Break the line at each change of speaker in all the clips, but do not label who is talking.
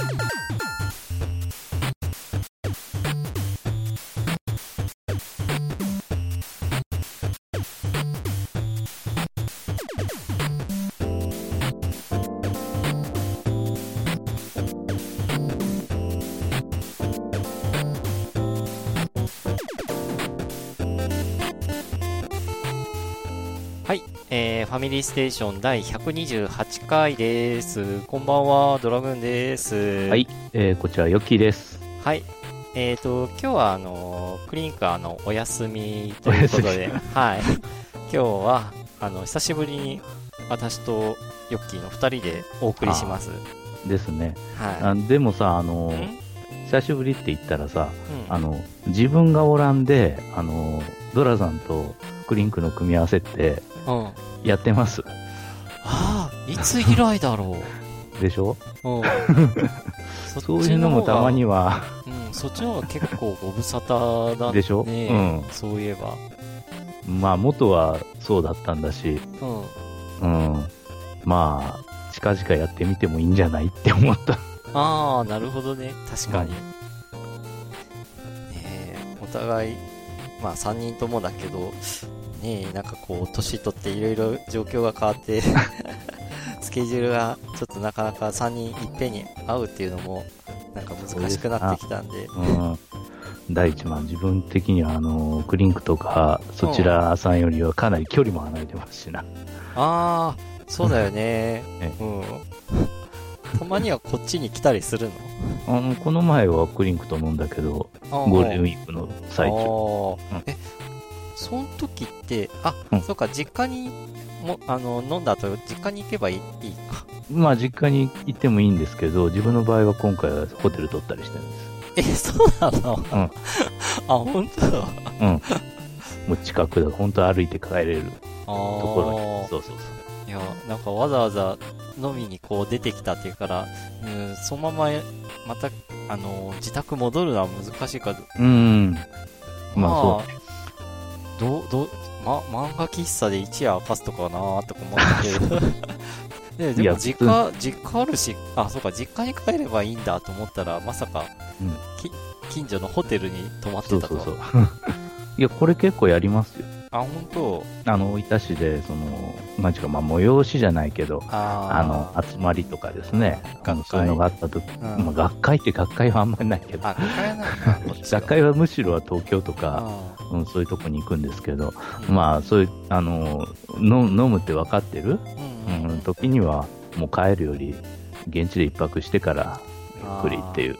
you えー、ファミリーステーション第128回です。こんばんは、ドラグーンです。
はい、えー、こちら、ヨッキーです。
はい。えっ、ー、と、今日は、あの、クリンカーのお休みということで、はい。今日は、あの、久しぶりに私とヨッキーの二人でお送りします。
ですね。
は
あでもさ、あの久しぶりって言ったらさ、
うん
あの、自分がおらんで、あの、ドラさんとクリンクの組み合わせって
うん。
やってます。
ああ、いつ以来だろ
でしょ？
う。うん。
そういうのもたまに
は。
は、
うん、そっちの方が結構ご無沙汰だね。
でしょ？うん
そういえば。
まあ、元はそうだったんだし、
うん。
うん。まあ、近々やってみてもいいんじゃないって思った。
ああ、なるほどね。確かに。ねえ、お互い、まあ3人ともだけど、ねえ、なんかこう、年取っていろいろ状況が変わって、スケジュールがちょっとなかなか3人いっぺんに会うっていうのも、なんか難しくなってきたんで、
うん。第一、まあ自分的には、あの、クリンクとか、そちらさんよりはかなり距離も離れてますしな。
ああ、そうだよね
え。
うん。たまにはこっちに来たりするの？
あのこの前はクリンクと飲んだけど、ゴールデンウィークの最中。うん
え、その時って、あ、
うん
そうか、実家にも、あの、飲んだ後、実家に行けばいいか。
まあ実家に行ってもいいんですけど、自分の場合は今回はホテル取ったりしてるんです。
え、そうなの？
うん
あ、本当だ。
うん。もう近くだ。本当歩いて帰れる
あ
ところに。
ー
そうそうそう。
いや、なんかわざわざ飲みにこう出てきたっていうから、うん、そのまま、また、あの、自宅戻るのは難しいか、
うーん。まあそ
そう。どう、どう、ま、漫画喫茶で一夜明かすとかなーとか思ったけど。ね、でも実家、実家あるし、あ、そうか、実家に帰ればいいんだと思ったら、まさか、
うん
き近所のホテルに泊まってたとは。
そうそうそう。いや、これ結構やりますよ。
あ、本当？
あの、大分市で、その、なんちゅうか、まあ、催しじゃないけど、
あ
の、集まりとかですね。そういうのがあったとまあ、学会って学会はあんまりないけど、
あ、学会は
むしろは東京とか、
あ
うん、そういうとこに行くんですけど、
ー
まあ、そういう、あの、の飲むって分かってる、
うん、
時には、もう帰るより、現地で一泊してから、ゆっくりっていう。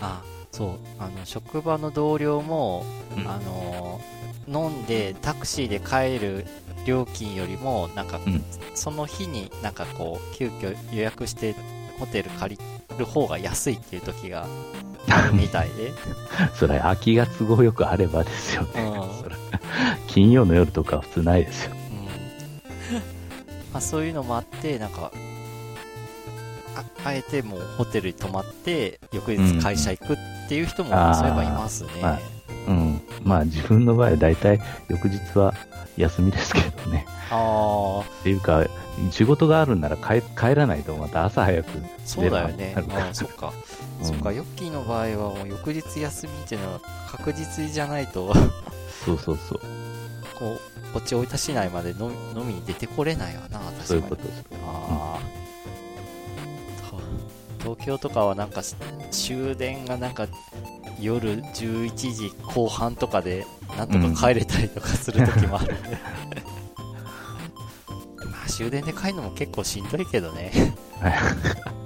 あ、そう、あの、職場の同僚も、
うん
あのー飲んでタクシーで帰る料金よりも、なんか、
うん
その日になんかこう、急遽予約してホテル借りる方が安いっていう時がある みたいで。
それ、空きが都合よくあればですよね。
うん
それ金曜の夜とかは普通ないですよ。
うん まあ、そういうのもあって、なんか、ああえてもうホテルに泊まって、翌日会社行くっていう人も
うん
そういえばいますね。
あーうん。まあ、自分の場合は大体、翌日は休みですけどね。
ああ、
っていうか、仕事があるんなら帰帰らないとまた朝早く
そうだよね。ああ、そっか。
うん
そっか、ヨッキーの場合はもう翌日休みっていうのは確実じゃないと、
そうそうそう。
こう、こっち大分市内まで飲みに出てこれないわな、確かに。
そういうことです。
ああ、と東京とかはなんかし終電がなんか夜11時後半とかでなんとか帰れたりとかする時もあるんで、まあ終電で帰るのも結構しんどいけどね、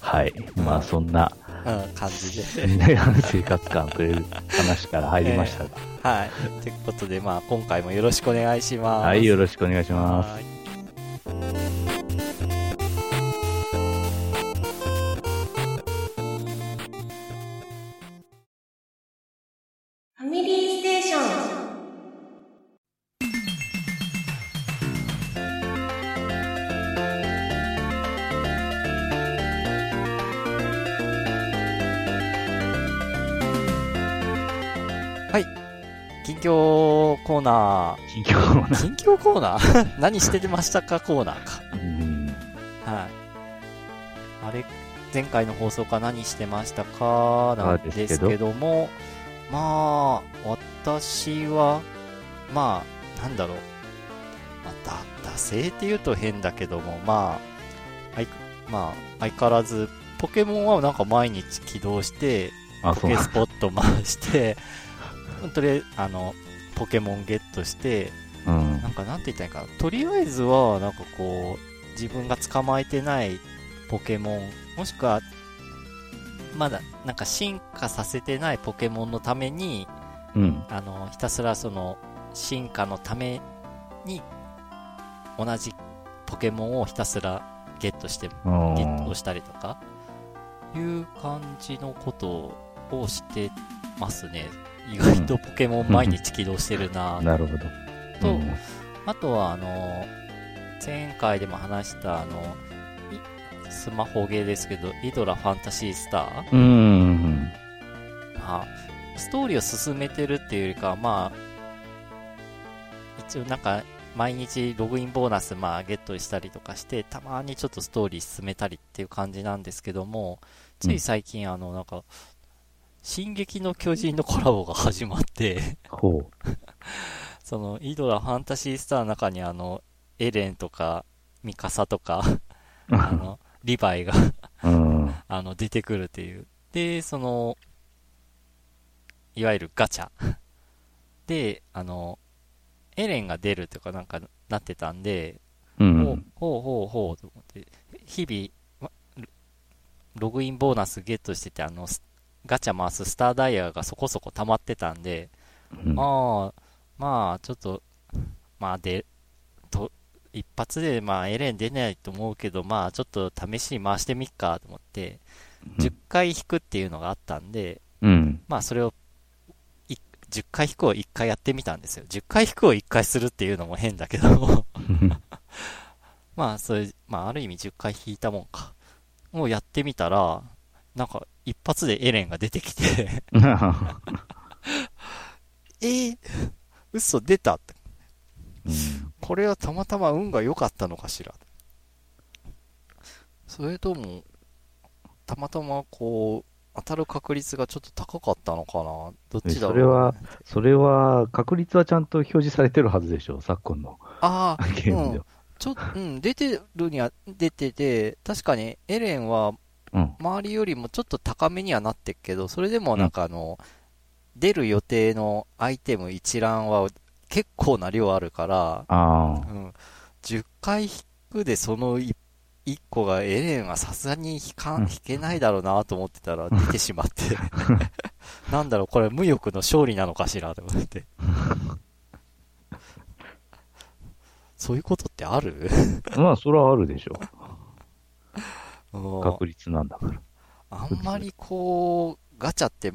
はい。まあ、そんな、
うん、感じで。
ね、生活感くれる話から入りましたが。
はい。ということで、まあ今回もよろしくお願いします。
はい、よろしくお願いします。
況コーナー？何してましたかコーナーか。
うん。
はい。あれ、前回の放送か何してましたか？なん
で
ですす
けど
けども、まあ、私は、まあ、なんだろう。まあ、だ、惰性って言うと変だけども、まあ、相まあ、相変わらず、ポケモンはなんか毎日起動して、
あ、
ポケスポット回して、とりあえず、あの、ポケモンゲットして、
うん
なんかなんて言ったらいいかな。とりあえずは、なんかこう、自分が捕まえてないポケモン、もしくは、まだ、なんか進化させてないポケモンのために、
うん。
あの、ひたすらその、進化のために、同じポケモンをひたすらゲットして、ゲットしたりとか、いう感じのことをしてますね。意外とポケモン毎日起動してるな
なるほど。
と
うん。
あとは、あの、前回でも話した、あの、いスマホゲーですけど、イドラファンタシースター、
うん。
まあ、ストーリーを進めてるっていうよりかは、まあ、一応なんか、毎日ログインボーナス、まあ、ゲットしたりとかして、たまにちょっとストーリー進めたりっていう感じなんですけども、つい最近、あの、なんか、進撃の巨人のコラボが始まって、
ほ
その、イドラファンタシースターの中にあの、エレンとか、ミカサとか、
う。
あの、リヴァイが、
うん。
あの、出てくるっていう。で、その、いわゆるガチャ。で、あの、エレンが出るとかなんかなってたんで、
う。
ほうんほうほうほうと思って、日々、まログインボーナスゲットしてて、あの、スガチャ回すスターダイヤがそこそこ溜まってたんで、
うん
まあ、まあ、ちょっと、まあ、で、と、一発で、まあ、エレン出ないと思うけど、まあ、ちょっと試しに回してみっかと思って、10回引くっていうのがあったんで、
うん。
まあ、それを、い10回引くを1回やってみたんですよ。10回引くを1回するっていうのも変だけど、まあ、それ、まあ、ある意味10回引いたもんか。もうやってみたら、なんか、一発でエレンが出てきて、え？ー、嘘出たって。
うん
これはたまたま運が良かったのかしら。それとも、たまたまこう、当たる確率がちょっと高かったのかなどっちだろう、
それは、それは、確率はちゃんと表示されてるはずでしょ、昨今の
ああ、
ゲームでは。
ちょっと、うん、出てるには出てて、確かにエレンは
うん。
周りよりもちょっと高めにはなってっけど、それでもなんかあの、出る予定のアイテム一覧は結構な量あるから、
あ
うん、10回引くでその1個がエレンはさすがに引か引けないだろうなと思ってたら出てしまって、なんだろう、これ無欲の勝利なのかしらと思って。そういうことってある？
あ。まあ、それはあるでしょ
うん
う。確率なんだから。
あんまりこう、ガチャって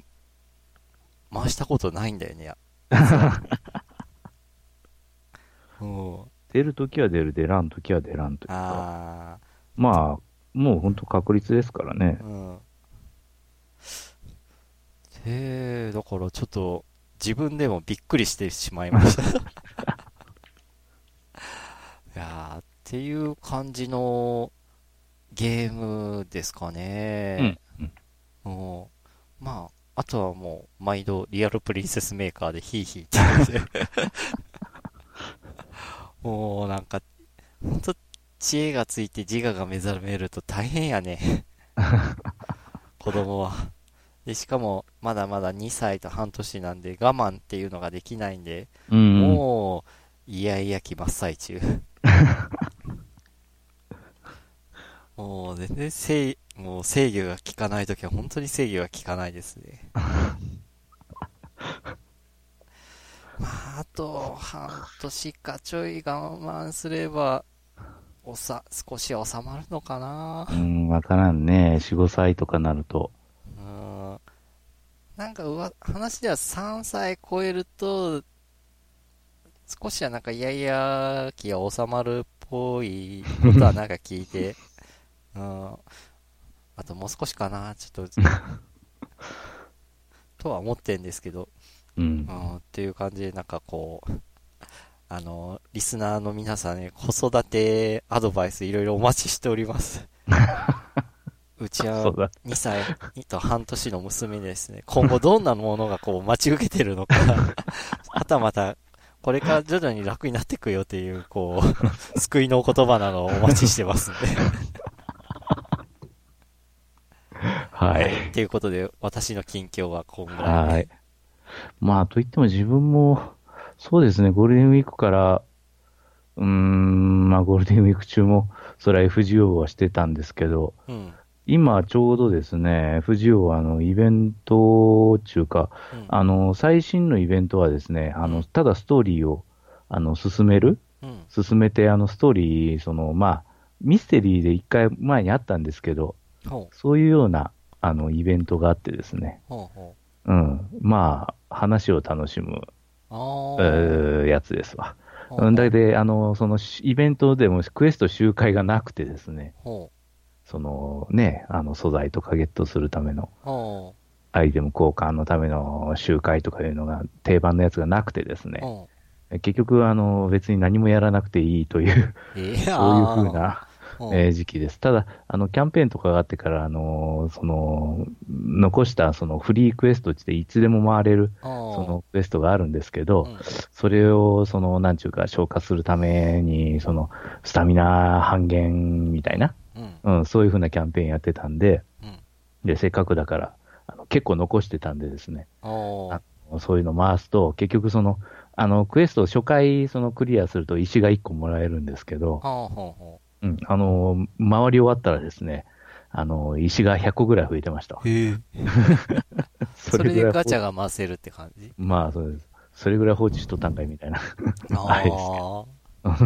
回したことないんだよね。うん、
出るときは出る、出らんときは出らんというか。
あ
まあ、もう本当確率ですからね
ー、。うん。へえ、だからちょっと自分でもびっくりしてしまいました。いやーっていう感じのゲームですかね。
うん。
うんまあ、あとはもう、毎度、リアルプリンセスメーカーでヒーヒーって。もう、なんか、ほんと、知恵がついて自我が目覚めると大変やね。子供は。で、しかも、まだまだ2歳と半年なんで、我慢っていうのができないんで、
うん。
もう、いやいや期真っ最中。もう全然制、もう制御が効かないときは本当に制御が効かないですね。まあ、あと半年かちょい我慢すれば、おさ、少し収まるのかな
うん、わからんね。4、5歳とかなると。
うん。なんかうわ、話では3歳超えると、少しはなんかイヤイヤ期が収まるっぽいことはなんか聞いて、うん。あともう少しかな、ちょっと、とは思ってんですけど、
うん
う。ん、っていう感じでなんかこう、あの、リスナーの皆さんね、子育てアドバイスいろいろお待ちしております。うちは
そうだ。
2歳と半年の娘ですね、今後どんなものがこう待ち受けてるのか、はたまた、これから徐々に楽になっていくよっていう、こう、救いのお言葉なのをお待ちしてますんで。
はい。
ということで、私の近況はこんぐらいで。
はい。まあ、といっても自分も、そうですね、ゴールデンウィークから、うーん、まあ、ゴールデンウィーク中も、それは FGO はしてたんですけど、
うん。
今ちょうどですね、FGO はあの、イベント中か、
うん。
あの、最新のイベントはですね、あの、
うん
ただストーリーを、あの、進める
うん。
進めて、あの、ストーリー、その、まあ、ミステリーで一回前にあったんですけど。そういうような、あの、イベントがあってですね、
ほう
ん、まあ、話を楽しむ、やつですわ。だけど、あの、その、しイベントでもクエスト周回がなくてですね、
ほ
そのね、あの、素材とかゲットするための、アイテム交換のための周回とかいうのが、定番のやつがなくてです
う。
ね、
ほ
結局、あの、別に何もやらなくていいという、
う。いや
そういう風な、
ほう
えー時期です。ただ、あの、キャンペーンとかがあってから、あの、その、残したそのフリークエストっていつでも回れる、そのクエストがあるんですけど、
うん
それを、その、なんちゅうか、消化するために、その、スタミナ半減みたいな、
うん。
うん、そういう風なキャンペーンやってたんで、
うん。
で、せっかくだから、あの結構残してたんでですね。あそういうの回すと、結局その、あの、クエストを初回、そのクリアすると石が1個もらえるんですけど、
ほう
ん、あの、回り終わったらですね、あの、石が100個ぐらい増えてました。
それでガチャ
が。
が回せるって感じ？
まあ、そうです。それぐらい放置しとったんかいみたいな。あ れです
あ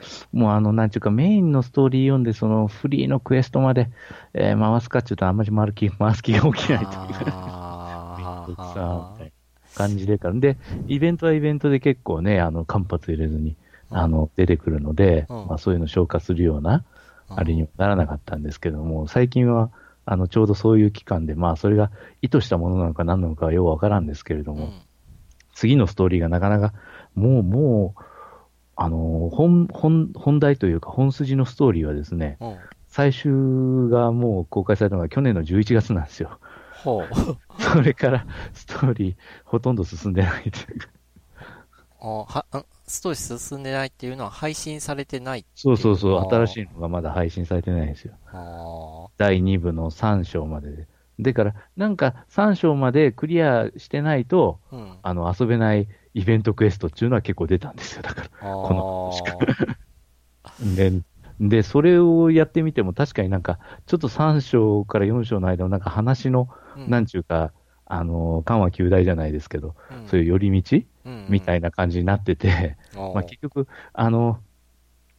もうあの、なんちゅうか、メインのストーリー読んで、そのフリーのクエストまで、えー回すかっちゅうとあんまり回る気、回す気が起きないというか、
あ
めんどくさみたいな感じでから。で、イベントはイベントで結構ね、あの、間髪入れずに、あの、出てくるので、
うん
まあそういうの消化するような、あれにはならなかったんですけども、最近は、あの、ちょうどそういう期間で、まあ、それが意図したものなのか何なのかはようわからんですけれども、
うん
次のストーリーがなかなか、もう、もう、あの、本、本、本題というか、本筋のストーリーはですね、
うん。
最終がもう公開されたのが去年の11月なんですよ。
ほう。
それから、ストーリー、ほとんど進んでないというか。
あはあストーリー進んでないっていうのは配信されてない。
そうそうそう、新しいのがまだ配信されてないんですよ。
あ
第2部の3章までで。でから、なんか3章までクリアしてないと、
あ。うん。
あの、遊べないイベントクエストっていうのは結構出たんですよ。だから。
こ
の で、で、それをやってみても確かになんか、ちょっと3章から4章の間のなんか話の、なんちゅうか、あの、緩和球大じゃないですけど、そういう寄り道みたい
な。
な感じになってて、
うん
まあ結局、あの、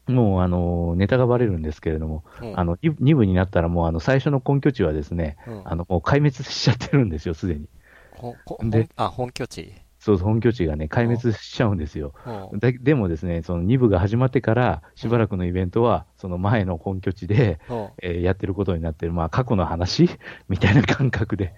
もうあの、ネタがバレるんですけれども、
うん
あの、2部になったらもうあの、最初の根拠地はですね、
うん
あの、もう壊滅しちゃってるんですよ、すでに。で
あ、本拠地？
そう本拠地がね、壊滅しちゃうんですよ。
うん
だでもですね、その2部が始まってから、しばらくのイベントは、その前の本拠地で、
うん
えーやってることになってる、まあ、過去の話？みたいな感覚で。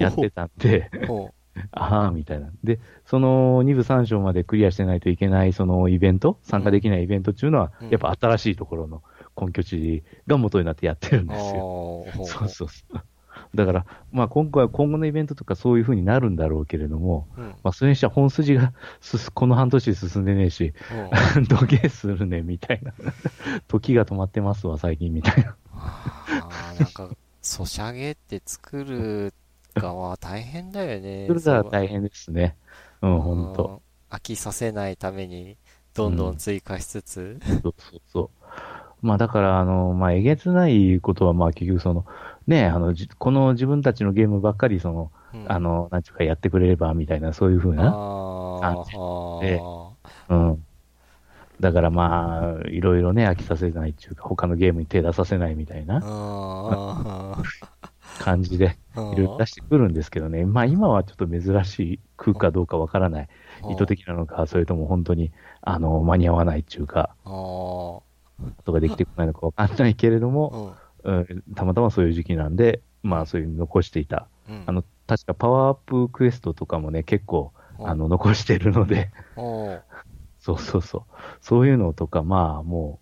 やってたんで、
ほ
ああ、みたいな。で、その2部3章までクリアしてないといけない、そのイベント、参加できないイベントっていうのは、
うん
やっぱ新しいところの根拠地が元になってやってるん
う。
ですよ。そうそうそう。だから、まあ今回は今後のイベントとかそういう風になるんだろうけれども、
うん。
まあそれにしては本筋が すこの半年進んでねえし、
うん
土下するね、みたいな。時が止まってますわ、最近みたいな。
あーなんか、ソシャゲって作る側大変だよね。
それじゃ
そう
大変ですね。うん、ほんと。
うん飽きさせないために、どんどん追加しつつ。
そうそうそう。まあだから、あの、まあえげつないことは、まあ結局その、ね、あの、じこの自分たちのゲームばっかり、その、
うん
あの、なんちゅうかやってくれれば、みたいな、そういうふうな。感じで
あ
うん。だからまあ、いろいろね、飽きさせないっていうか、他のゲームに手出させないみたい
ー
な
あ
感じで、
ー。
いろいろ出してくるんですけどね。まあ今はちょっと珍しい空かどうかわからない。意図的なのか、それとも本当に、あの、間に合わないっていうか、とかできてこないのかわかんないけれども、
うん
うん、たまたまそういう時期なんで、まあそういうの残していた。
うん
あの、確かパワーアップクエストとかもね、結構、
うん
あの、残してるので、そうそうそう。そういうのとか、まあも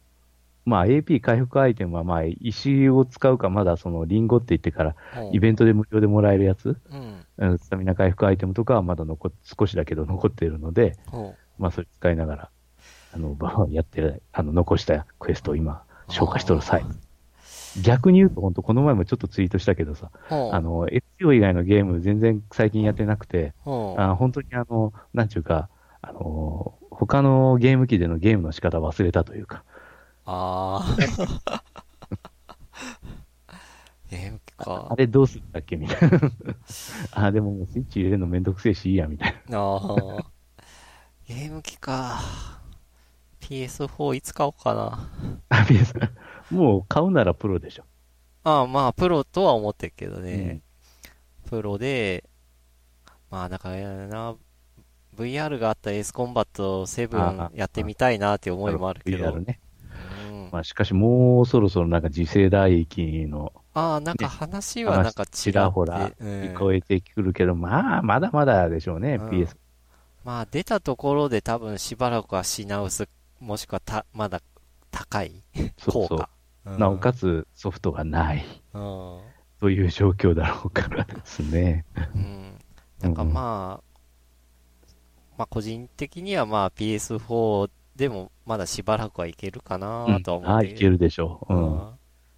まあ AP 回復アイテムはまあ石を使うかまだそのリンゴって言ってからイベントで無料でもらえるやつ、
うん、
スタミナ回復アイテムとかはまだ残少しだけど残っているので、まあそれ使いながら、あの、やってる、あの、残したクエストを今、消化しとる際。逆に言うと、本当この前もちょっとツイートしたけどさ、あの、FCO 以外のゲーム全然最近やってなくて、あ本当にあの、なんちゅうか、あの、他のゲーム機でのゲームの仕方忘れたというか。
ああ。ゲーム機か。
あれどうするんだっけみたいな。あ、でももうスイッチ入れるのめんどくせえしいいや、みたい
な。ああ。ゲーム機か。PS4 いつ買おうかな。
あ、PS、もう買うならプロでしょ。
ああ、まあ、プロとは思ってるけどね。うん、プロで、まあ、だからな、VR があった S コンバット7やってみたいなって思いもあるけど。VR ね。
うん、まあ、しかしもうそろそろなんか次世代機の、
ああ、なんか話はなんか
ちらほら聞こえてくるけど、うん、まあ、まだまだでしょうね、うん、PS。
まあ、出たところで多分しばらくは品薄もしくはた、まだ高い効果。
なおかつソフトがない。うん、という状況だろうからですね。
うん。なんかまあ、まあ個人的にはまあ PS4 でもまだしばらくはいけるかなと思って、うん、
いけるでしょう。うん。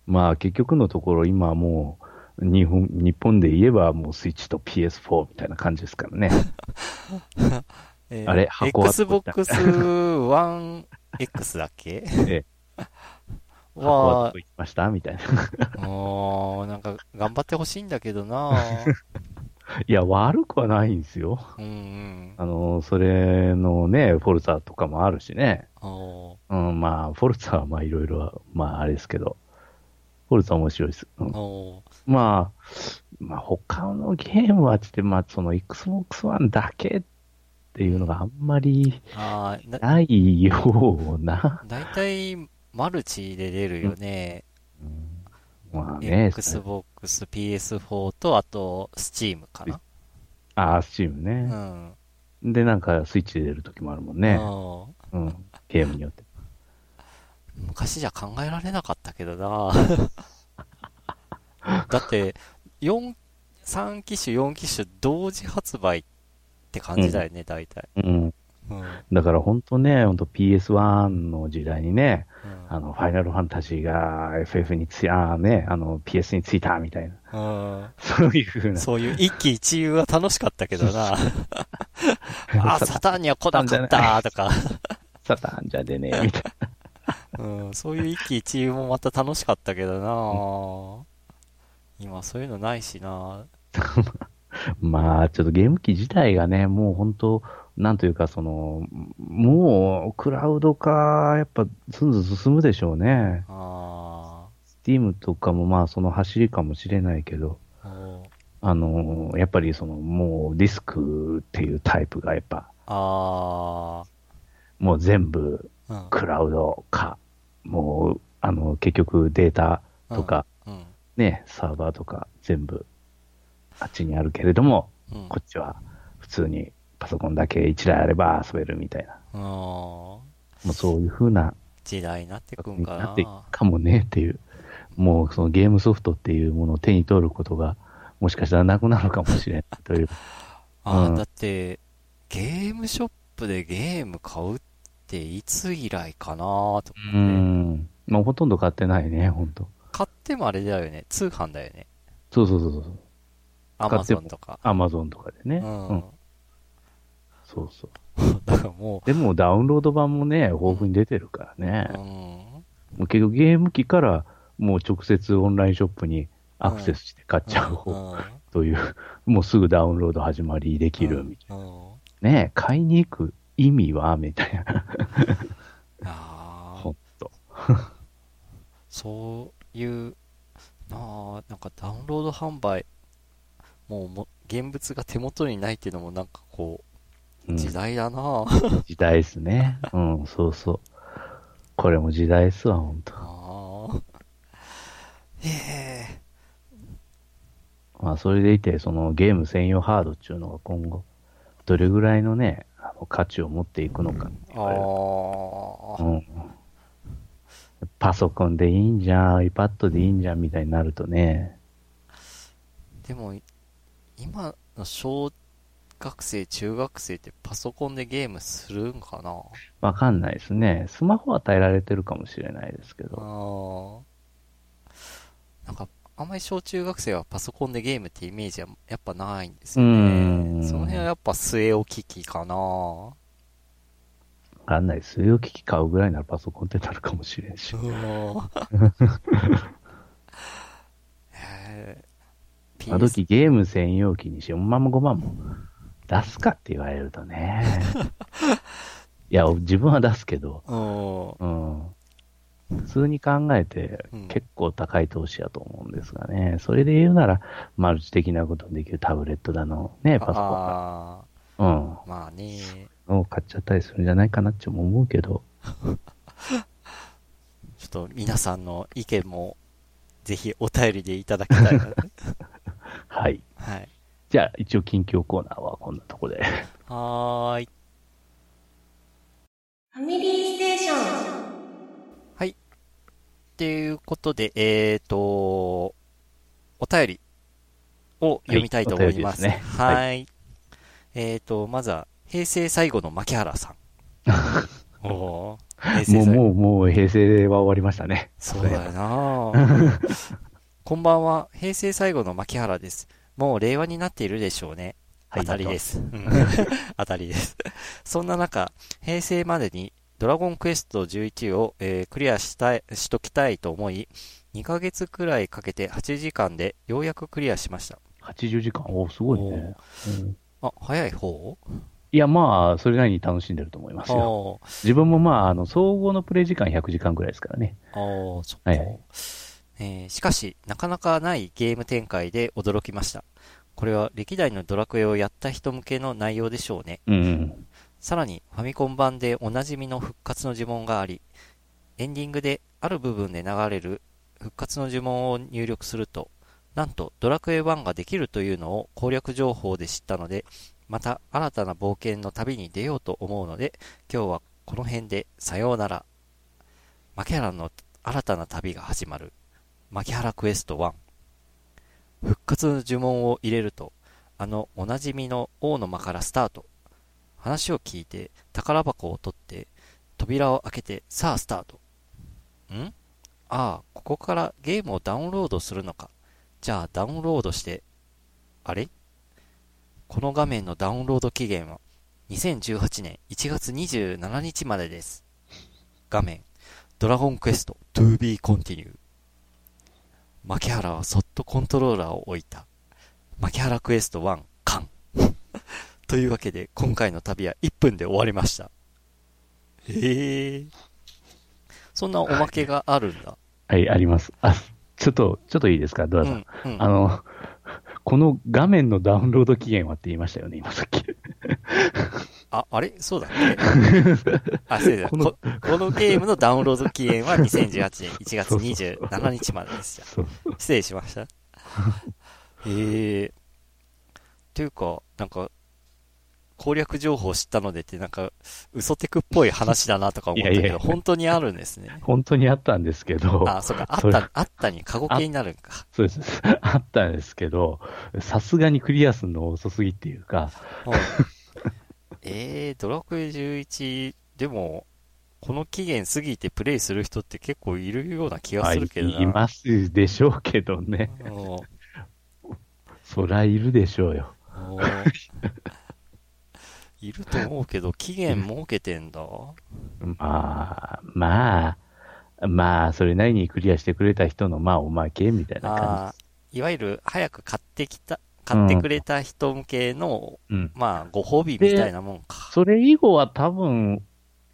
まあ結局のところ今もう日本、日本で言えばもうスイッチと PS4 みたいな感じですからね。
えー、あれ箱は ?Xbox One X だっけ？え
え。は、言いました？みたい
な。もう、なんか、頑張ってほしいんだけどな
いや、悪くはないんですよ。うん、うん、あの、それのね、フォルツァとかもあるしね。うん、まあ、フォルツァはまあ、いろいろ、まあ、あれですけど。フォルツァ面白いです。うん、まあ、まあ、他のゲームはつって、まあ、その Xbox One だけっていうのがあんまりないような。
だいたいマルチで出るよね。
うん、まあね。
Xbox、PS4 と、あと、Steam かな。
ああ、Steam ね。うん。で、なんか、スイッチで出る時もあるもんね。うん。ゲームによって。
昔じゃ考えられなかったけどな だって、4、3機種、4機種同時発売って感じだよね、大体。うん。
うん、だから本当ね、本当 PS1 の時代にね、うん、あの、ファイナルファンタジーが FF につい、あね、あの、PS についたみたいな。うん、そういうふうな。
そういう一喜一憂は楽しかったけどな。あ、サタンには来なかったとか。
サタンじゃでねみたい
な。うん、そういう一喜一憂もまた楽しかったけどな、今そういうのないしな
まあ、ちょっとゲーム機自体がね、もう本当、なんというか、その、もう、クラウド化、やっぱ、ずんずん進むでしょうね。ああ。スティームとかもまあ、その走りかもしれないけど、あの、やっぱりその、もう、ディスクっていうタイプがやっぱ、ああ。もう全部、クラウド化。うん、もう、あの、結局データとか、うんうん、ね、サーバーとか全部あっちにあるけれども、うん、こっちは普通にパソコンだけ1台あれば遊べるみたいな。もうそういう風な
時代になってくんかな。な
っていくかもねっていう。もうそのゲームソフトっていうものを手に取ることが、もしかしたらなくなるかもしれないという。
ああ、うん、だって、ゲームショップでゲーム買うっていつ以来かなと思って。うん。
まあほとんど買ってないね、ほんと。
買ってもあれだよね。通販だよね。
そうそうそうそう。
アマゾンとか。
アマゾンとかでね。うん。うん、そうそう。
だからも
う。でもダウンロード版もね、豊富に出てるからね。うん。もう結局ゲーム機からもう直接オンラインショップにアクセスして買っちゃう方、という、もうすぐダウンロード始まりできるみたいな。ね買いに行く意味はみたいな。ああ。ほんと。
そういう、ああ、なんかダウンロード販売、もうも現物が手元にないっていうのもなんかこう、時代だな、
うん、時代ですね。うん、そうそう。これも時代っすわ、ほんと。ああ。ええまあ、それでいて、そのゲーム専用ハードっていうのが今後、どれぐらいのね、あの価値を持っていくのかああ。うん。パソコンでいいんじゃん、iPad でいいんじゃんみたいになるとね。
でも、今の小学生、中学生ってパソコンでゲームするんかな？
わかんないですね。スマホは与えられてるかもしれないですけど。
ああ。なんか、あんまり小中学生はパソコンでゲームってイメージはやっぱないんですよ
う
ね。
ん
その辺はやっぱ据え置き機かな
わかんない。据え置き機買うぐらいならパソコンってなるかもしれんし。あの時ゲーム専用機に4万も5万も出すかって言われるとね。いや、自分は出すけど、
うん。
うん。普通に考えて
うん
結構高い投資やと思うんですがね。それで言うなら、マルチ的なことできるタブレットだの、ね、パソコンだ。
あ
うん。
あ、まあね。
を買っちゃったりするんじゃないかなっても思うけど。
ちょっと皆さんの意見も、ぜひお便りでいただきたいな。
はい。
はい。
じゃあ、一応近況コーナーはこんなとこで。
はーい。
ファミリーステーション。
っていうことで、えーと、お便りを読みたいと思います。
はいね
はい。
は
えーと、まずは、平成最後の牧原さん。お
もう。もう、もう平成は終わりましたね。
そうだよな こんばんは、平成最後の牧原です。もう令和になっているでしょうね。
はい
当たりです。うん当たりです。そんな中、平成までにドラゴンクエスト11を、えークリアしたい、しときたいと思い、2ヶ月くらいかけて8時間でようやくクリアしました。
80時間？おーすごいね。うん
あ、早い方？
いや、まあ、それなりに楽しんでると思いますよ。
あ
自分もまあ、あの、総合のプレイ時間100時間ぐらいですからね。
あ、ああ、そっか。
はいはい
えーしかし、なかなかないゲーム展開で驚きました。これは歴代のドラクエをやった人向けの内容でしょうね。
うんうん。
さらに、ファミコン版でおなじみの復活の呪文があり、エンディングである部分で流れる復活の呪文を入力すると、なんとドラクエ1ができるというのを攻略情報で知ったので、また新たな冒険の旅に出ようと思うので、今日はこの辺でさようなら。牧原の新たな旅が始まる。牧原クエスト1。復活の呪文を入れると、あのおなじみの王の間からスタート。話を聞いて宝箱を取って扉を開けてさあスタート。ん？ああ、ここからゲームをダウンロードするのか。じゃあダウンロードして、あれ？この画面のダウンロード期限は2018年1月27日までです。画面、ドラゴンクエスト to be continue。牧原はそっとコントローラーを置いた。牧原クエスト1完。というわけで、今回の旅は1分で終わりました。へえ。そんなおまけがあるんだ。
はい、あります。あ、ちょっと、ちょっといいですか、ドラさん。
うん、うん。
あの、この画面のダウンロード期限はって言いましたよね、今さっき。
あ、あれ？そうだっけ？あ、そうだ
この
こ。このゲームのダウンロード期限は2018年1月27日までです。
そう。
失礼しました。へえ。というか、なんか、攻略情報知ったのでって、なんか、嘘テクっぽい話だなとか思ったけど、
いやいや
本当にあるんですね。
本当にあったんですけど、
あ、そうか、あった、あったに過去形になるんか。
そうです。あったんですけど、さすがにクリアするの遅すぎっていうか、
う んえー、ドラクエ11、でも、この期限過ぎてプレイする人って結構いるような気がするけどな。
いますでしょうけどね。
うん
そらいるでしょうよ。
おいると思うけど、期限設けてんだ。
まあ、まあ、まあ、それなりにクリアしてくれた人の、まあ、おまけみたいな感
あーいわゆる早く買ってきた、買ってくれた人向けの、
じ。うん。
まあ、ご褒美みたいなもんか。
それ以後は多分、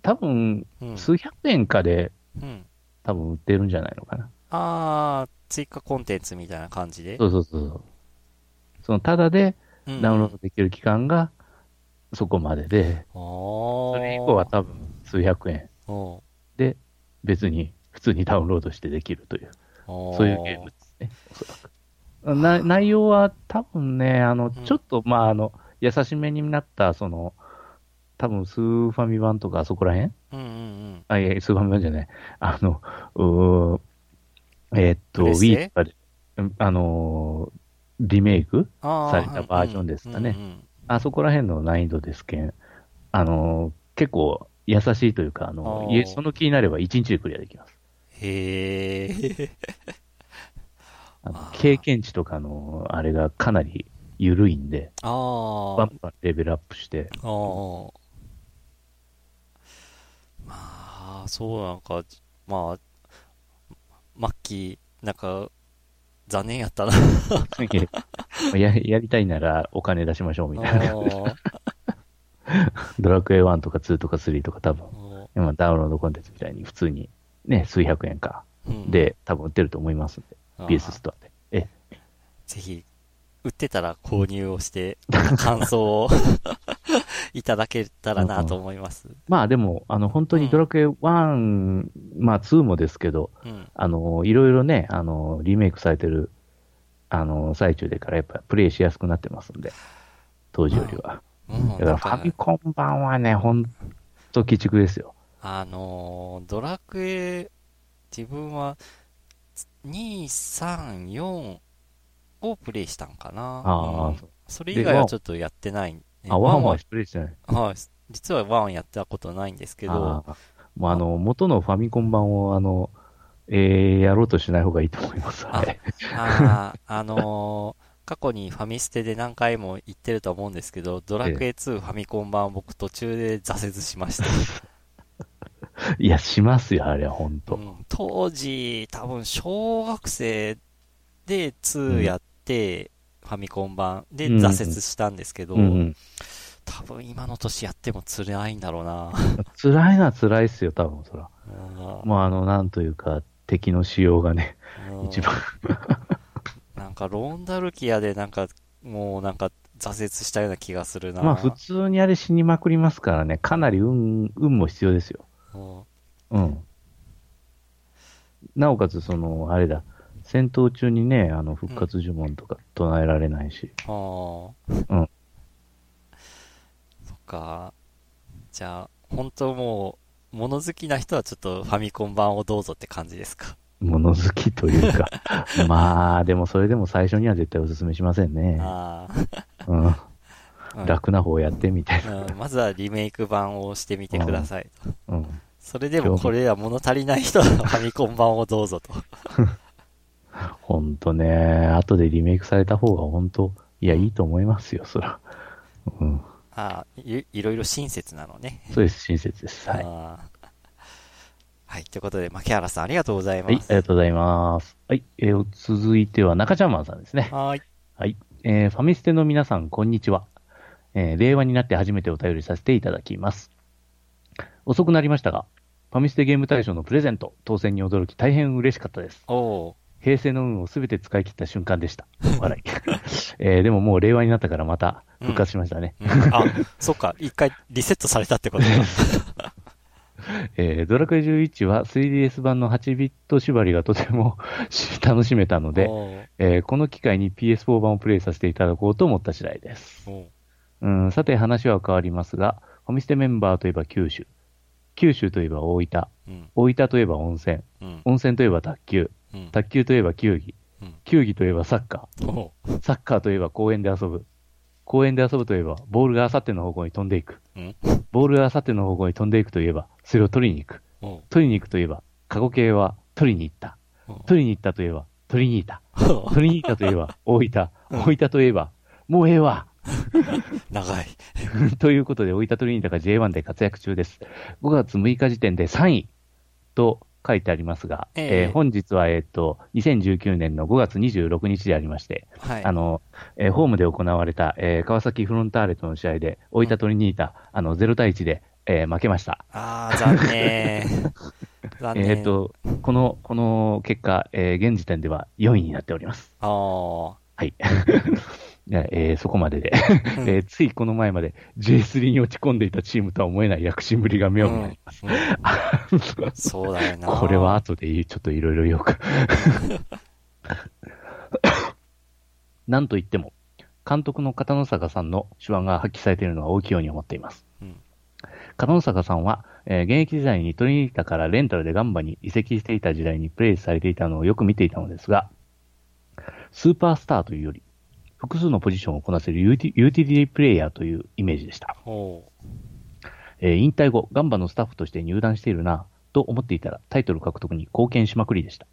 多分、
うん。
数百円かで
うん。
多分売ってるんじゃないのかな。
あー、追加コンテンツみたいな感じで？
そうそうそうその、ただで
うん
ダウンロードできる期間がそこまでで、
そ
それ以降は多分数百円
分、
で別に普通にダウンロードしてできるという、
そ
そういうゲームですね、おそらく。な内容は多分ね、あの、
ん
ちょっと、まあ、あの、優しめになった、その、多分スーファミ版とかあそこら辺？
うんうんうん。
あ、いや、スーファミ版じゃない。あの、うーえーっと、
プレステ
？Wii とかで、うんあのーリメイクされたバージョンですかね
うんうん
あそこら辺の難易度ですけん、あのー結構優しいというか、あの
あー
その気になれば1日でクリアできます。
へえ。
あの経験値とかの、あれがかなり緩いんで、
ああ。
バンバンレベルアップして、
ああ。まあ、そうなんか、まあ、マッキー、なんか、残念やったな。
ややりたいならお金出しましょうみたいな。
あ
ドラクエ1とか2とか3とか多分、
ー
今ダウンロードコンテンツみたいに普通にね、数百円か。
うん
で、多分売ってると思いますんで、
あー
PS ストアで。え、
ぜひ、売ってたら購入をして、感想を いただけたらなと思います。
まあでも、あの、本当にドラクエ1、まあ2もですけど、
うん。
あの、いろいろね、あの、リメイクされてる、あの、最中でからやっぱプレイしやすくなってますんで、当時よりは。
うん
だからファミコン版はね、ほんと鬼畜ですよ。
あのードラクエ、自分は、2、3、4をプレイしたんかな。
ああ、
うんそれ以外はちょっとやってない、ね。
あ、ワンはプレイしてない。
はい。実はワンやったことないんですけど、
あーもうあの、元のファミコン版を、あの、えー、やろうとしない方がいいと思います。
ああ、あのー 過去にファミステで何回も言ってると思うんですけど、ドラクエ2ファミコン版僕途中で挫折しました。
いや、しますよ、あれは、ほんと。
うん当時、多分小学生で2やって、ファミコン版で
うんうん
挫折したんですけど、
うんうん。
多分今の年やっても辛いんだろうな。
辛いのは辛いっすよ、多分、そら。
うん
もうあの、なんというか、敵の仕様がね、
うん
一番。
なんかロンダルキアでなんか、もうなんか挫折したような気がするな。
まあ、普通にあれ死にまくりますからね、かなり運、運も必要ですよ。
うん
うん。なおかつ、その、あれだ、戦闘中にね、あの、復活呪文とか唱えられないし。
ああ。
うん。
そっか。じゃあ、本当もう、物好きな人はちょっとファミコン版をどうぞって感じですか？
物好きというか。まあ、でもそれでも最初には絶対お勧めしませんね。
あ
うん。
あ。うん
楽な方やってみたいな。
うんまずはリメイク版をしてみてください。
うん。
それでもこれでは物足りない人はファミコン版をどうぞと。
ほんとね、後でリメイクされた方が本当いや、いいと思いますよ、そら。うん。
ああ、いいろいろ親切なのね。
そうです、親切です。はい。
はい。ということで、牧原さんありがとうござい
はい、あ
ます。
りがとうございます。はい、えー続いては中ちゃんマンさんですね。
はーい。
はい。えーファミステの皆さん、こんにちは。えー令和になって初めてお便りさせていただきます。遅くなりましたが、ファミステゲーム大賞のプレゼント、当選に驚き大変嬉しかったです。平成の運をすべて使い切った瞬間でした。笑い。えーでももう令和になったからまた復活しましたね。
ー、うんあ、そっか。一回リセットされたってことか。
えードラクエ11は 3DS 版の8ビット縛りがとても 楽しめたので、えーこの機会に PS4 版をプレイさせていただこうと思った次第です。うん、さて話は変わりますが、ファミステメンバーといえば九州。九州といえば大分。
うん。
大分といえば温泉。
うん。
温泉といえば卓球。
うん。
卓球といえば球技。
うん
球技といえばサッカ
おー
ー。サッカーといえば公園で遊ぶ。公園で遊ぶといえば、ボールがあさっての方向に飛んでいく。
うん。
ボールがあさっての方向に飛んでいくといえば、それを取りに行く。取りに行くといえば、過去形は取りに行った。取りに行ったといえば、取りに行った。取りに行ったといえば、大分。
うん
大分といえば、もうええわ。
長い。
ということで、大分トリニータが J1 で活躍中です。5月6日時点で3位と書いてありますが、
ええ
えー本日は、えっ、と、2019年の5月26日でありまして、
はい。
あの、えーホームで行われた、えー川崎フロンターレとの試合で、大分トリニータ、あの、0対1で、えー負けました。
ああ、残念。残念。
えっ、と、この、この結果、えー現時点では4位になっております。
ああ。
はい。でえーそこまでで、
うん
えーついこの前まで J3 に落ち込んでいたチームとは思えない躍進ぶりが妙になります。
うん そうだよな。
これは後でちょっといろいろ言おうか。なんといっても、監督の片野坂さんの手腕が発揮されているのは大きいように思っています。
うん
片野坂さんは、えー現役時代にトリニータからレンタルでガンバに移籍していた時代にプレイされていたのをよく見ていたのですが、スーパースターというより、複数のポジションをこなせるユーティユーティリティプレイヤーというイメージでした。
ほ
えー引退後、ガンバのスタッフとして入団しているな、と思っていたらタイトル獲得に貢献しまくりでした。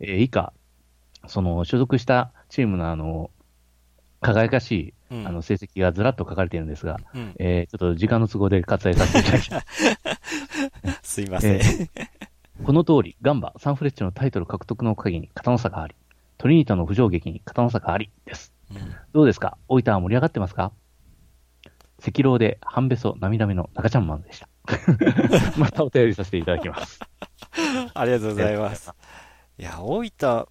えー以下、その所属したチームのあの、輝かしい。あの、成績がずらっと書かれているんですが、
うん。
えーちょっと時間の都合で割愛させていただきます。
すいません。
この通り、ガンバ、サンフレッチェのタイトル獲得の陰に片の差があり、トリニータの浮上劇に片の差がありです。
うん
どうですか？大分は盛り上がってますか？赤狼で半べそ涙目の中ちゃんマンでした。またお便りさせていただきます。
ありがとうございます。いや、大分、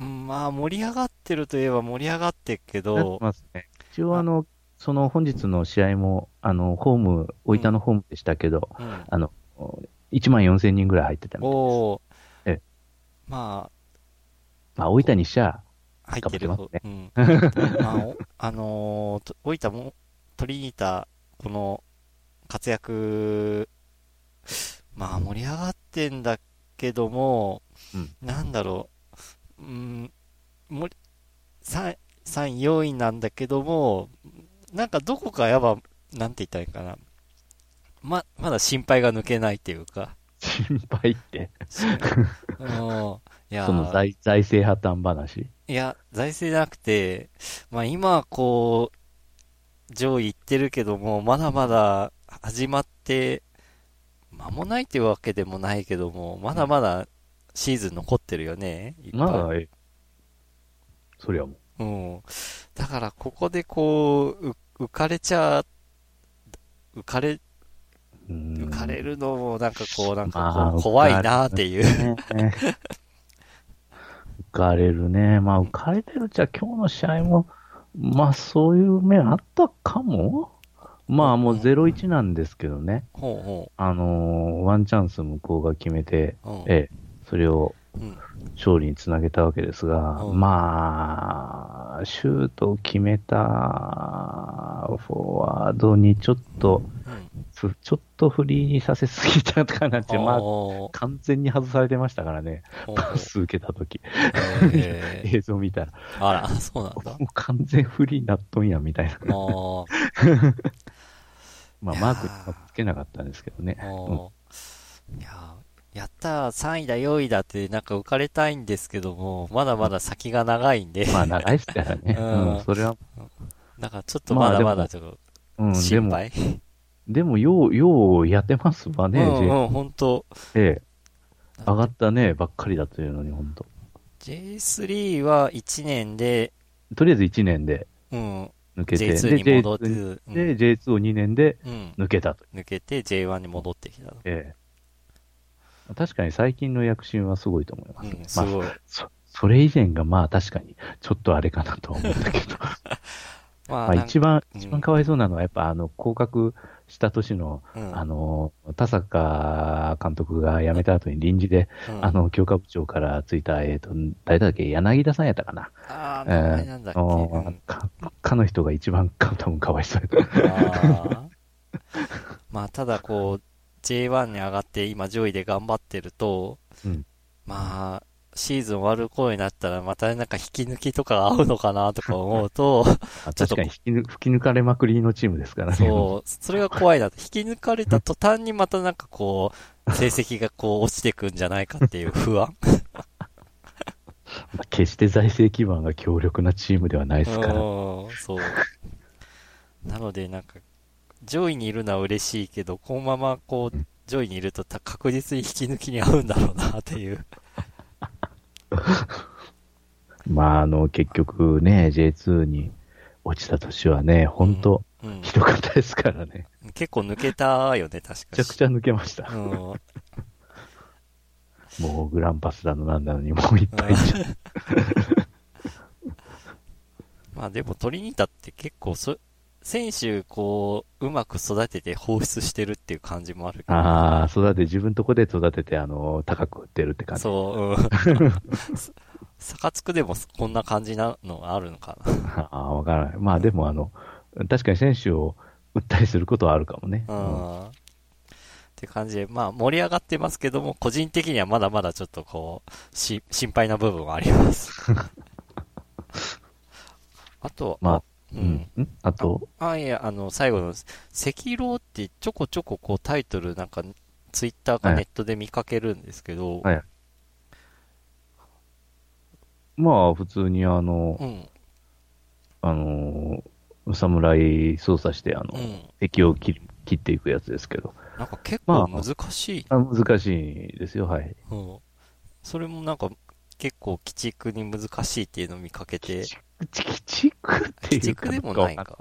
うんまあ、盛り上がってるといえば盛り上がってるけど、
ね。一応あの、その本日の試合も、あの、ホーム、大分のホームでしたけど、
うん。
あの、1万4000人ぐらい入ってたみたいです。
おー
ええ
ま
まあ、大分にしちゃ、
あ、入ってる方、
頑張って
うん。まあ、おあのーと大分も、トリニータ、この、活躍、まあ、盛り上がってんだけども、
うん
なんだろう、うん、もり、3、3、4位なんだけども、なんかどこかやっぱ、なんて言ったらいいかな。ま、まだ心配が抜けないっていうか。
心配って、
うん。いやー
その財財政破綻話。
いや、財政じゃなくて、まあ今、こう、上位行ってるけども、まだまだ始まって、間もないっていうわけでもないけども、まだまだシーズン残ってるよね。いっぱい
まあ、えそりゃもう。
うん。だから、ここでこう、う浮かれちゃ、浮かれ、
うん
浮かれるのも、なんかこう、なんかこう、
まあ
怖いなっていう。
かれるね。まあ、浮かれてるっちゃ今日の試合も、まあ、そういう面あったかも？まあ、もう0-1なんですけどね。
ほうほ
あのーワンチャンス向こうが決めて。ええ、それを
うん。
勝利につなげたわけですが、
うん。
まあ、シュートを決めたフォワードにちょっと、
うん。
ふちょっとフリーにさせすぎたかなって、まあ、完全に外されてましたからね、パス受けたとき、
えー。
映像見たら、
あら、そうなんだ。
もう完全フリーになっとんや、みたいな。まあ、マークつけなかったんですけどね。
いや、やったー、3位だ、4位だって、なんか浮かれたいんですけども、まだまだ先が長いんで、
まあ、長いですからね。
うん。
うん、それは、
だからちょっとまだまだちょっ
うん、
と
でも、
心配。
でも、よう、ようやってますわね、
うんうん、本当。
ええ。上がったね、ばっかりだというのに、本当。
J3 は1年で、
とりあえず1年で
うん、
抜けて、
J2 に戻って、
で、
うん、
J2 で J2 を2年で
うん、
抜けたと。
抜けて J1 に戻ってきたの。
ええ確かに最近の躍進はすごいと思います。
うん、す
まあ、
ごい。
そ、それ以前がまあ確かに、ちょっとあれかなとは思ったけど。
ま
まあ一番、
うん
一番かわいそうなのはやっぱあの、降格した年の、
うん、
あの、田坂監督が辞めた後に臨時で、
うん、
あの、強化部長からついた、えっ、と、誰だっけ、柳田さんやったかな。
あー、
え
名前なんだっけ。
ー
うん
か、かの人が一番か、多分かわいそうや
あーまあ、ただこう、J1 に上がって今上位で頑張ってると、
うん
まあ、シーズン終わる頃になったらまたなんか引き抜きとかが合うのかなとか思うと、
あ
ちょっと
確かに引き抜吹き抜かれまくりのチームですからね。
そう、それが怖いなと。引き抜かれた途端にまたなんかこう、成績がこう落ちてくんじゃないかっていう不安。
まあ決して財政基盤が強力なチームではないですから。
うん、そう。なのでなんか、上位にいるのは嬉しいけど、このままこう、上位にいるとた確実に引き抜きに合うんだろうなっていう。
まあ、あの、結局ね、J2 に落ちた年はね、本当
うん。
ひどかったですからね。
結構抜けたよね、確か
めちゃくちゃ抜けました。
うん。
もうグランパスだのなんだのにもういっぱいいっちゃう。
まあでもトリニータって結構そ、選手こう、うまく育てて放出してるっていう感じもあるけど。
ああ、育て、自分とこで育てて、あの、高く売ってるって感じ。
そう、うん。サカツクでもこんな感じなのあるのかな。
ああ、わからない。まあでもあの、確かに選手を売ったりすることはあるかもね。
うん。って感じで、まあ盛り上がってますけども、個人的にはまだまだちょっとこう、し、心配な部分はあります。あと、
まあ、
う
うん？あと、
あ、いや、あの、最後の、赤狼ってちょこちょここうタイトルなんか、ツイッターか
はい
ネットで見かけるんですけど、
はいまあ、普通にあの、
うん、
あのー、侍操作して、あの、
うん。
敵を切り切っていくやつですけど。
なんか結
まあ
構難しい。
あ難しいですよ、はい。
うん。それもなんか結構鬼畜に難しいっていうのを見かけて、
チチキチクっていう
鬼畜でもないか。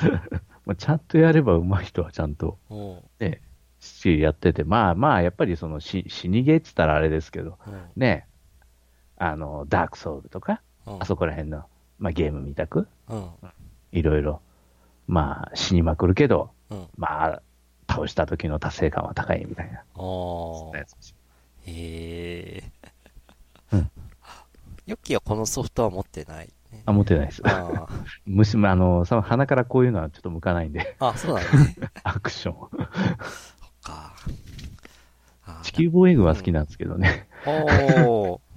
まあ、ちゃんとやれば上手い人はちゃんと、
うん。
ね、しっちりやってて、まあまあ、やっぱりそのし死にゲーって言ったらあれですけど、
うん
ね、あの、ダークソウルとか、
うん
あそこら辺の、まあゲームみたく、
うん。
いろいろ、まあ死にまくるけど、
うん。
まあ、倒した時の達成感は高いみたいな、
ああ
そんなや。つ
へえ。
うん
ヨッキーはこのソフトは持ってない、ね。
あ、持ってないです。
あ
む あの、さ鼻からこういうのはちょっと向かないんで、
あ。あ、そうなんね。
アクション。
そっか。あ
地球防衛軍は好きなんですけどね。
おー。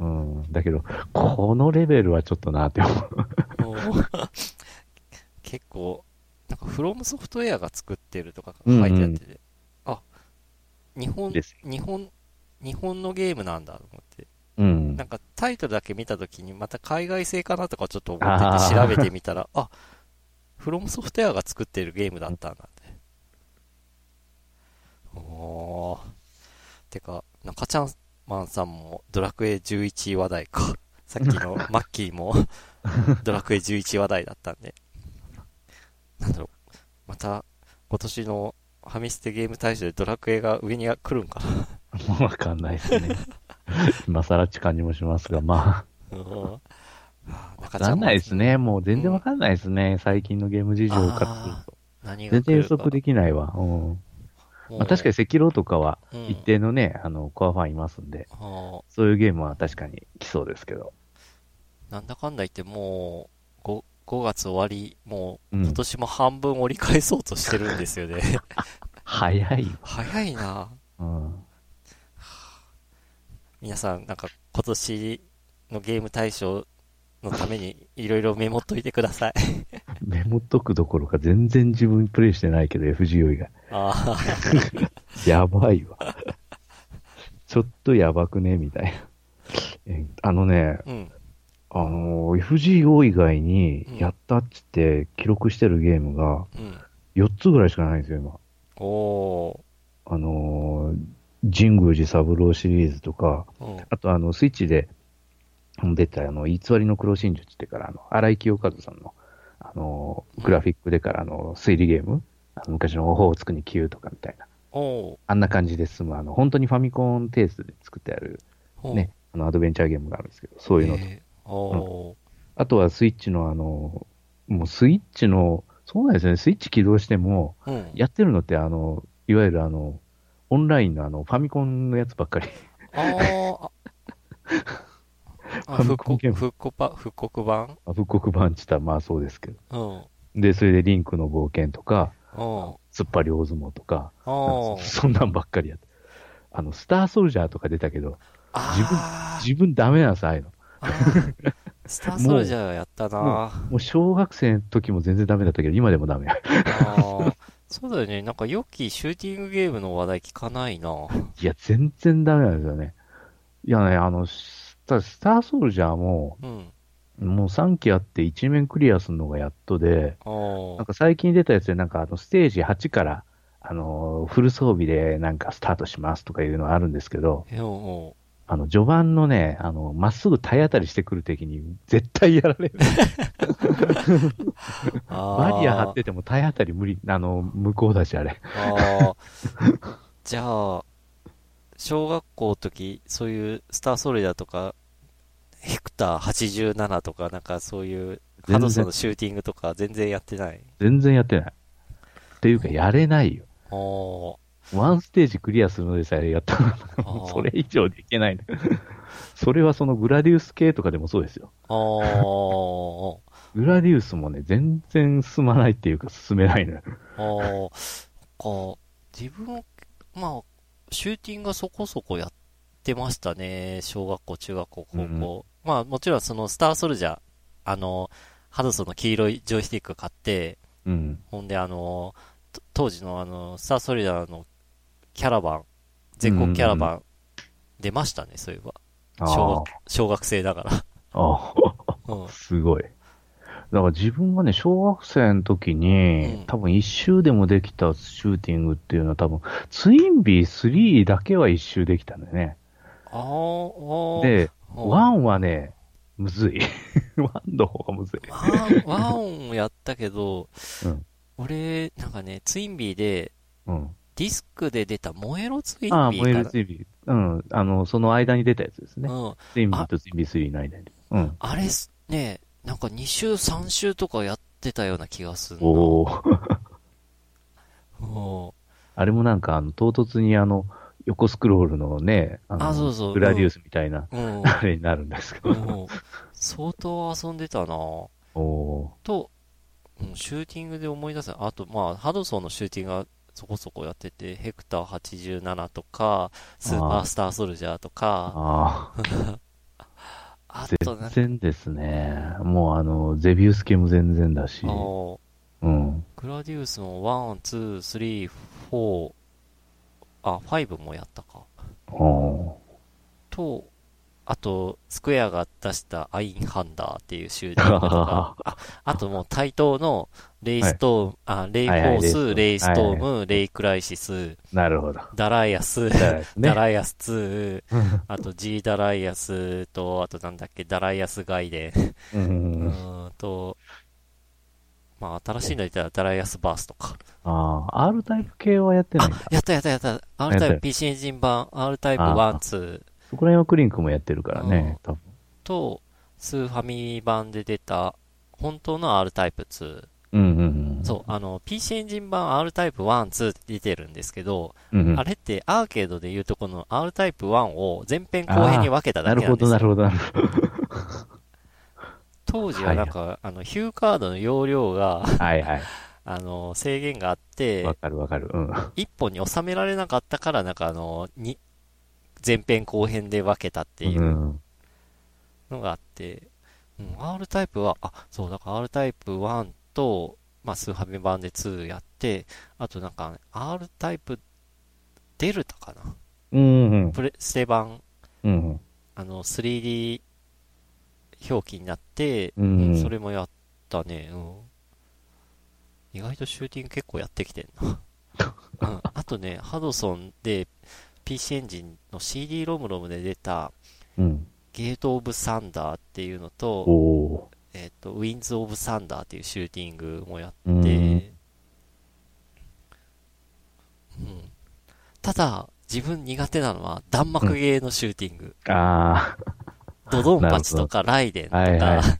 うん。だけど、このレベルはちょっとなって思う。
結構、なんかフロムソフトウェアが作ってるとか書いてあってて、あ、日本
です、
日本、日本のゲームなんだと思って。
うん
な。んかタイトルだけ見たときにまた海外製かなとかちょっと思ってて調べてみたら、あ、フロムソフトウェアが作ってるゲームだったんだって。おー。てか、中ちゃんマンさんもドラクエ11話題か。さっきのマッキーもドラクエ11話題だったんで。なんだろう。また今年のファミステゲーム大賞でドラクエが上に来るんかな。
もうわかんないですね。今更って感じもしますが、ま
うん
あ、わかんないですね。もう全然わかんないですね。最近のゲーム事情からすると。
何が
全然予測できないわ。うん。まあ、確かに赤狼とかは
うん
一定のね、あの、コアファンいますんで、
は
そういうゲームは確かに来そうですけど。
あなんだかんだ言ってもう 5, 5月終わり、もう
うん
今年も半分折り返そうとしてるんですよね。
早いわ。
早いな
うん。
皆さん、なんか今年のゲーム大賞のためにいろいろメモっといてください。
メモっとくどころか全然自分プレイしてないけど、FGO 以外。
あ
やばいわ。ちょっとやばくねみたいな。えあのね、
あ、うん。
あのー、FGO 以外に
うん
やったっつって記録してるゲームが
うん。
4つぐらいしかないんですよ、今。
お
あのー、神宮寺三郎シリーズとか、
ー。うん。
あとあの、スイッチで出たあの、偽りの黒真術ってから、あの、荒井清和さんの、あのー、グラフィックでからあの、推理ゲームあの昔のオホーツクに9とかみたいな。あんな感じで進む、あの、本当にファミコンテイストで作ってあるね、あの、アドベンチャーゲームがあるんですけど、そういうのと。
えーおー。
あとはスイッチのあの、もうスイッチの、そうなんですよね、スイッチ起動しても、
うん。
やってるのってあの、いわゆるあの、オンラインのあの、ファミコンのやつばっかり。
あーあ。復刻、復刻版？復刻版？
復刻版って言ったらまあそうですけど。
うん。
で、それでリンクの冒険とか、
うん。
突っ張り大相撲とか、
あー
そんなんばっかりやって。あの、スターソルジャーとか出たけど、自分自分ダメなんです、ああいうの。
スターソルジャーやったな
もう小学生の時も全然ダメだったけど、今でもダメ。
あーそうだよね。なんか、ヨッキーシューティングゲームの話題聞かないない
や、全然ダメなんですよね。いやね、あの、スタスターソルジャーも、
うん。
もう3期あって1面クリアするのがやっとで、なんか最近出たやつで、なんかあの、ステージ8から、あの、フル装備でなんかスタートしますとかいうのはあるんですけど、あの、序盤のね、あの、まっすぐ体当たりしてくる敵に絶対やられる。
あ
バリア張
ー
ってても体当たり無理、あの、向こうだし、あれ。
あーじゃあ、小学校の時、そういうスターソルジャーとか、ヘクター87とか、なんかそういう、ハドソンのシューティングとか全然やってない。
全然やってない。っていうか、やれないよ。
お
ワンステージクリアするのでさえやったら、もう それ以上できないの。それはそのグラディウス系とかでもそうですよ。グラディウスもね、全然進まないっていうか進めないのよ。
ああ、か、自分、まあ、シューティングがそこそこやってましたね。小学校、中学校、高校。
うん
まあ、もちろんその、スターソルジャー、あの、ハドソンの黄色いジョイスティック買って、
うん。
ほんで、あの、と当時のあの、スターソルジャーのキャラバン、全国キャラバン、出ましたね、そういえば。
あ
小
あ
学小学生だから。
すごい。だから自分がね、小学生の時に、
うん
多分一周でもできたシューティングっていうのは多分、ツインビー3だけは一周できたんだよね。
あーあー。
で、はね、むずい。ワンの方がむずい。
ワン、ワンをやったけど、
うん
俺、なんかね、ツインビーで、
うん。
ディスクで出た燃えろツインビーかな。
ああ、燃えるツインビー。うん。あの、その間に出たやつですね。
うん。
ツインビーとツインビー3の間に。うん。
あれす、ね、なんか2週、3週とかやってたような気がするな。
おー。
うん
あれもなんか、あの、唐突にあの、横スクロールのね、あの
あそうそう
グラディウスみたいな、
うん。
あれになるんですけど。
うん相当遊んでたな
おー。
と、うん、シューティングで思い出す。あと、まあ、ハドソンのシューティングがそこそこやってて、ヘクター87とか、スーパースターソルジャーとか、
あ
あ
全然ですね。もうあの、ゼビウス系も全然だし。うん。
グラディウスも1、2、3、4、あ、5もやったか。と、あと、スクエアが出したアインハンダーっていうシューティングとか、ああともうタイトーのレイストーム、あ、レイフォース、
はいはいレイストーム
レイクライシス、
なるほど。
ダライアス、ダライアス2、あと G ダライアスと、あとなんだっけ、ダライアスガイデン、
う。
うんーんと、まあ新しいの言ったらダライアスバースとか。
ああ、R タイプ系はやってないんだ。
やったやったやった。R タイプ PC エンジン版、R タイプ
あ
1、2
そこら辺はクリンクもやってるからね、多分。
と、スーファミ版で出た、本当の R タイプ2。
うんうんうん。
そう、あの、PC エンジン版 R タイプ1、2って出てるんですけど、
うんうん。
あれってアーケードで言うとこの R タイプ1を前編後編に分けただけなんですよ。
なるほど、なるほど。
当時はなんか、あの、ヒューカードの容量が、
はいはい。
あの、制限があって
わ、かるわかる。うん。
一本に収められなかったから、なんかあの、に、前編後編で分けたっていううんのがあって、うん、R タイプは、あ、そう、だから R タイプ1と、まあ、スーファミ版で2やって、あとなんか、ね、R タイプデルタかな？
うんうん。
プレステ版、
うんうん。
あの、3D 表記になって、
うんうん
それもやったね、うん。意外とシューティング結構やってきてんな。うん、あとね、ハドソンで PC エンジンの CD ロムロムで出た
うん。
ゲート・オブ・サンダーっていうのと。えっ、と、ウィンズ・オブ・サンダーっていうシューティングもやって、
うん
うんただ、自分苦手なのは弾幕ゲーのシューティング。
あ
ドドンパチとかライデンとか、
はいはい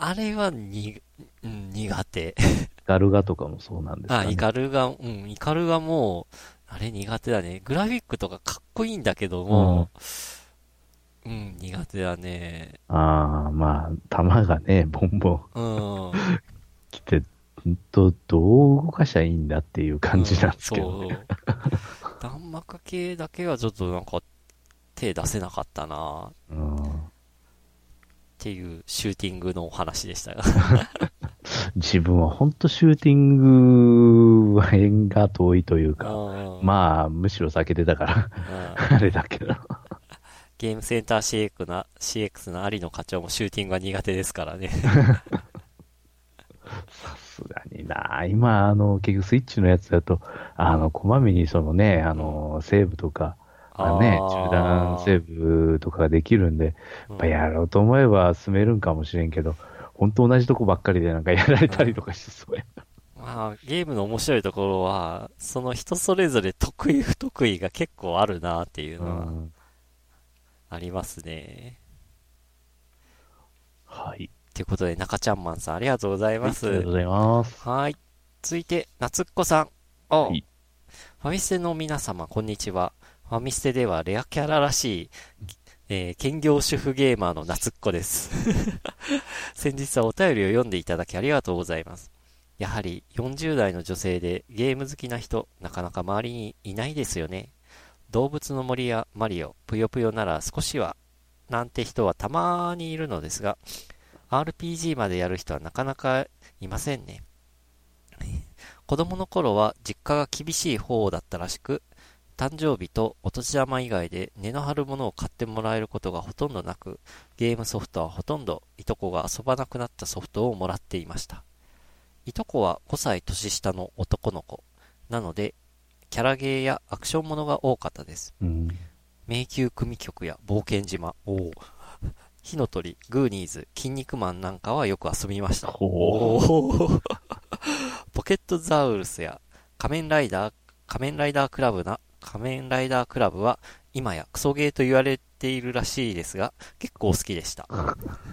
あれはに、うん、苦手。
あ、ガルガとかもそうなんですか
あ、
ね。
イカルガ、うん、イカルガもう、あれ苦手だね。グラフィックとかかっこいいんだけども、うん、苦手だね。
ああ、まあ、弾がね、ボンボン
うん。
来て、ほんと、どう動かしゃいいんだっていう感じなんですけど、
うん
ね。
そう。弾幕系だけはちょっとなんか手出せなかったなっ
うん
ていうシューティングのお話でしたが。
自分は本当シューティングは縁が遠いというか、
うん
まあ、むしろ避けてたから、
うん
あれだけど。
ゲームセンター CX な CX の有野課長もシューティングが苦手ですからね。
さすがにな。今、あの、結局スイッチのやつだと、あの、こまめにそのね、あの、セーブとか、ね、中断セーブとかができるんで、やっぱやろうと思えば進めるんかもしれんけど、本当同じとこばっかりでなんかやられたりとかしそうや。
まあ、ゲームの面白いところは、その人それぞれ得意不得意が結構あるなっていう
う
のは
ん。
ありますね。
はい。
ということで、中ちゃんマンさんありがとうございま
あり
す。
がとうございます。
はい。続いて、夏っ子さん。お、
はい
ファミステの皆様、こんにちは。ファミステではレアキャラらしい、えー、兼業主婦ゲーマーの夏っ子です。先日はお便りを読んでいただきありがとうございます。やはり40代の女性でゲーム好きな人、なかなか周りにいないですよね。動物の森やマリオ、ぷよぷよなら少しは、なんて人はたまーにいるのですが、RPG までやる人はなかなかいませんね。子供の頃は実家が厳しい方だったらしく、誕生日とお年玉以外で値の張るものを買ってもらえることがほとんどなく、ゲームソフトはほとんどいとこが遊ばなくなったソフトをもらっていました。いとこは5歳年下の男の子。なので、キャラゲーやアクションものが多かったです。
うん。
迷宮組曲や冒険島、おお火の鳥、グーニーズ、筋肉マンなんかはよく遊びました。ポケットザウルスや仮面ライダー、仮面ライダークラブな、仮面ライダークラブは今やクソゲーと言われているらしいですが、結構好きでした。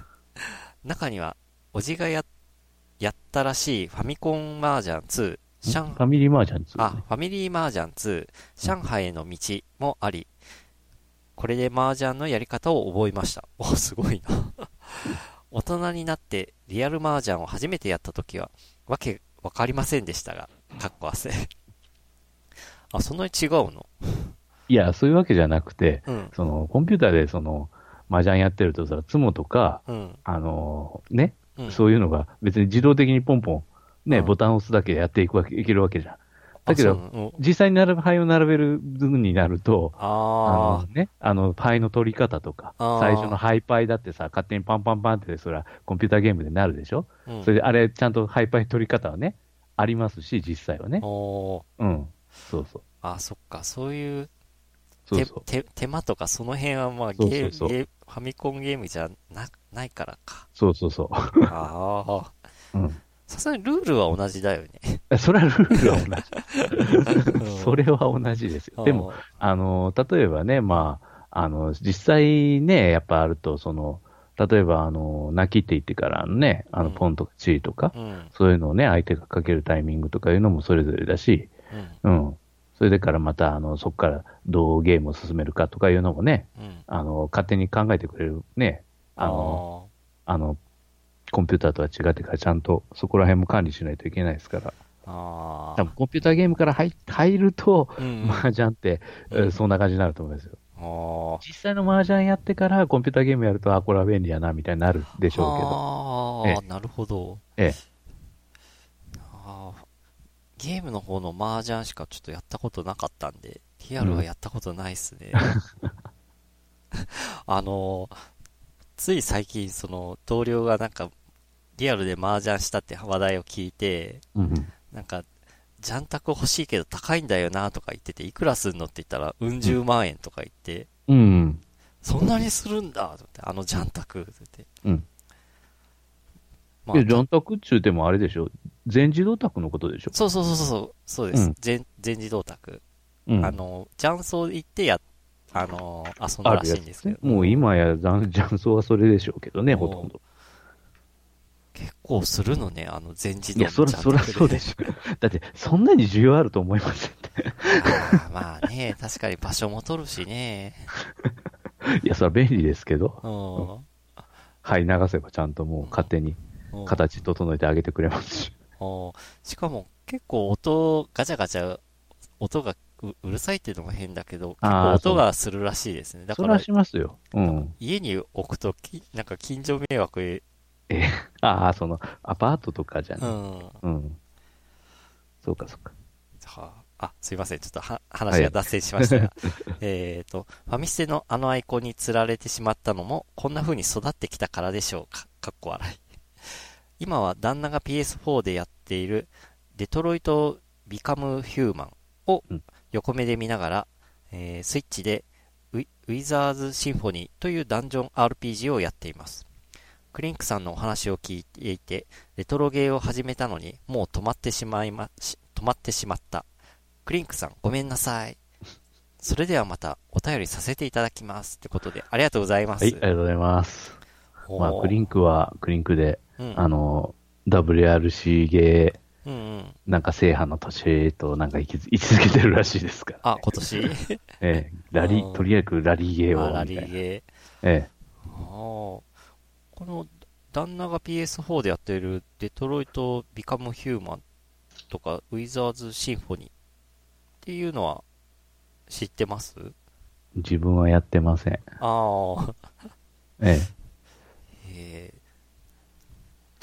中には、おじがや、やったらしいファミコンマージャン2、シャン
ファミリーマージャン2、
あ、ファミリーマージャン2、上海への道もあり、これでマージャンのやり方を覚えました。お、すごいな。大人になってリアルマージャンを初めてやった時は、わけわかりませんでしたが、かっこ汗。あ、そんなに違うの？
いや、そういうわけじゃなくて、
うん、
その、コンピューターでその、麻雀やってるとさ、ツモとか、
うん、
あのね、
うん。
そういうのが別に自動的にポンポン、ね、
うん
ボタンを押すだけでやっていくわけ、いけるわけじゃん。だけど実際に並ぶ、牌を並べる分になると、あ
あ
のね、あの、牌の取り方とか、最初のハイパイだってさ、勝手にパンパンパンって、それはコンピューターゲームでなるでしょ、
ー、うん
それであれ、ちゃんとハイパイ取り方はね、ありますし、実際はね。
おー
うん。そうそう。
あ、そっか、そういう手
そうそう。
手手間とかその辺はまあゲー
そうそうそう
ファミコンゲームじゃなないからか。
そうそうそう。
ああ。
うん。
さすがにルールは同じだよね。
それはルールは同
うん
じ。それは同じですよ。でも、、あの、例えばね、まあ、あの、実際ね、やっぱあると、その、例えば、あの、泣きって言ってからのね、あの、
うん
ポンとかチーとか、
うん、
そういうのをね、相手がかけるタイミングとかいうのもそれぞれだし、
うん、
うん。それでからまた、あの、そこからどうゲームを進めるかとかいうのもね、
うん。
あの、勝手に考えてくれるね、あの、あの、コンピューターとは違ってからちゃんとそこら辺も管理しないといけないですから。
あー
多分コンピューターゲームから入入ると、
あー。うん、
麻雀って、えーそんな感じになると思いますよ。
あー
実際の麻雀やってからコンピューターゲームやると、あ、これは便利やな、みたいになるでしょうけど。
ああ、なるほど。
ええ
あーゲームの方の麻雀しかちょっとやったことなかったんで、リアルはやったことないっすね。あの、つい最近、その、同僚がなんか、リアルで麻雀したって話題を聞いて、
うんうん。
なんか、ジャンタク欲しいけど高いんだよなとか言ってて、いくらすんのって言ったら、うん十万円とか言って、
うんうん。
そんなにするんだと思って、あのジャンタクって言って。
うん。
まあ
ジャンタクっちゅうてもあれでしょ。全自動卓のことでしょ。
そうそうそうそう、そうです。
うん
全全自動卓。
うん。
あの、雀荘行ってや、あの、遊んだらしいんですけど。
もう今や雀雀荘はそれでしょうけどね、ほとんど。
結構するのね、あの全自動
いや、そら、そらそうでしょ。だって、そんなに需要あると思いませんって。
あーまあね、確かに場所も取るしね。
いや、それは便利ですけど。
うん。
はい、流せばちゃんともう勝手に
うん
形整えてあげてくれますし。
うんしかも結構音、ガチャガチャ、音がううるさいっていうのも変だけど、結構音がするらしいですね。だから
しますよ。うん。
家に置くとき、なんか近所迷惑、
ああ、その、アパートとかじゃね。
うん。
うん。そうか、そうか。
はあ、あ、すいません。ちょっとは話が脱線しましたが。えっと、ファミステのあのアイコンに釣られてしまったのも、こんな風に育ってきたからでしょうか。かっこ笑い。今は旦那が PS4 でやっている、デトロイト・ビカム・ヒューマンを
うん
横目で見ながら、えースイッチでウィウィザーズ・シンフォニーというダンジョン RPG をやっています。クリンクさんのお話を聞いていて、レトロゲーを始めたのに、もう止まってしまいま、し止まってしまった。クリンクさん、ごめんなさい。それではまたお便りさせていただきます。ってことで、ありがとうございます。
はい、ありがとうございます。まあ、クリ
ン
ンクはクリンクで、
ク、うん、
あの、WRC ゲー
うんうん。
なんか制覇の年となんか位置づけてるらしいですから。
あ、今年？
ええ、ラリ
あー
とりあえずラリーゲーを
あラ。リーゲー。
ええ。
この、旦那が PS4 でやってるデトロイト・ビカム・ヒューマンとか、ウィザーズ・シンフォニーっていうのは知ってます？
自分はやってません。
ああ。
ええ。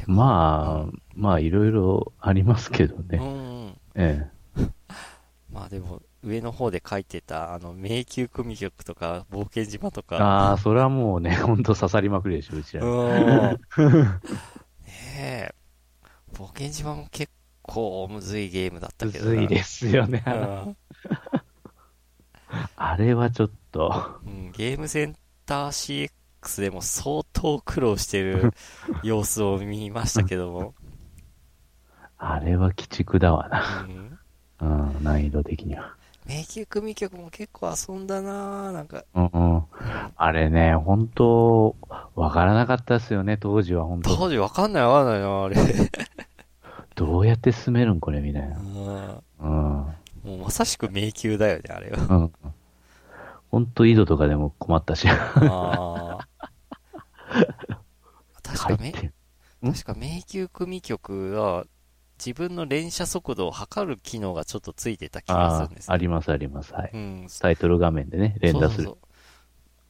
えー、
まあ、まあ、いろいろありますけど
う
ね。
ん。
え
まあでも、上の方で書いてた、あの、迷宮組曲とか、冒険島と
え。
か。
ああ、それはもうね、ほんと刺さりまくりでしょ、うちら。
うん。ねえ。冒険島も結構むずいゲームだった
む
けどな。
ずいですよね。
うん
あれはちょっと、
うん、ゲームセンター CX でも相当苦労してる 様子を見ましたけども。
あれは鬼畜だわな。
うん、
うん、難易度的には。
迷宮組曲も結構遊んだなぁなんか。
うんうん。あれね、本当わからなかったですよね、当時は本当
当時わかんないわかんないなあれ。
どうやって進めるんこれみたいな。
うん
うん。
もうまさしく迷宮だよね、あれは。
うん。本当井戸とかでも困ったし。
あー確かめ、確か迷宮組曲は、自分の連射速度を測る機能がちょっとついてた気がす
あ
るんです
あ、ありますあります。はい。
うん。
タイトル画面でね、連打する。
そうそう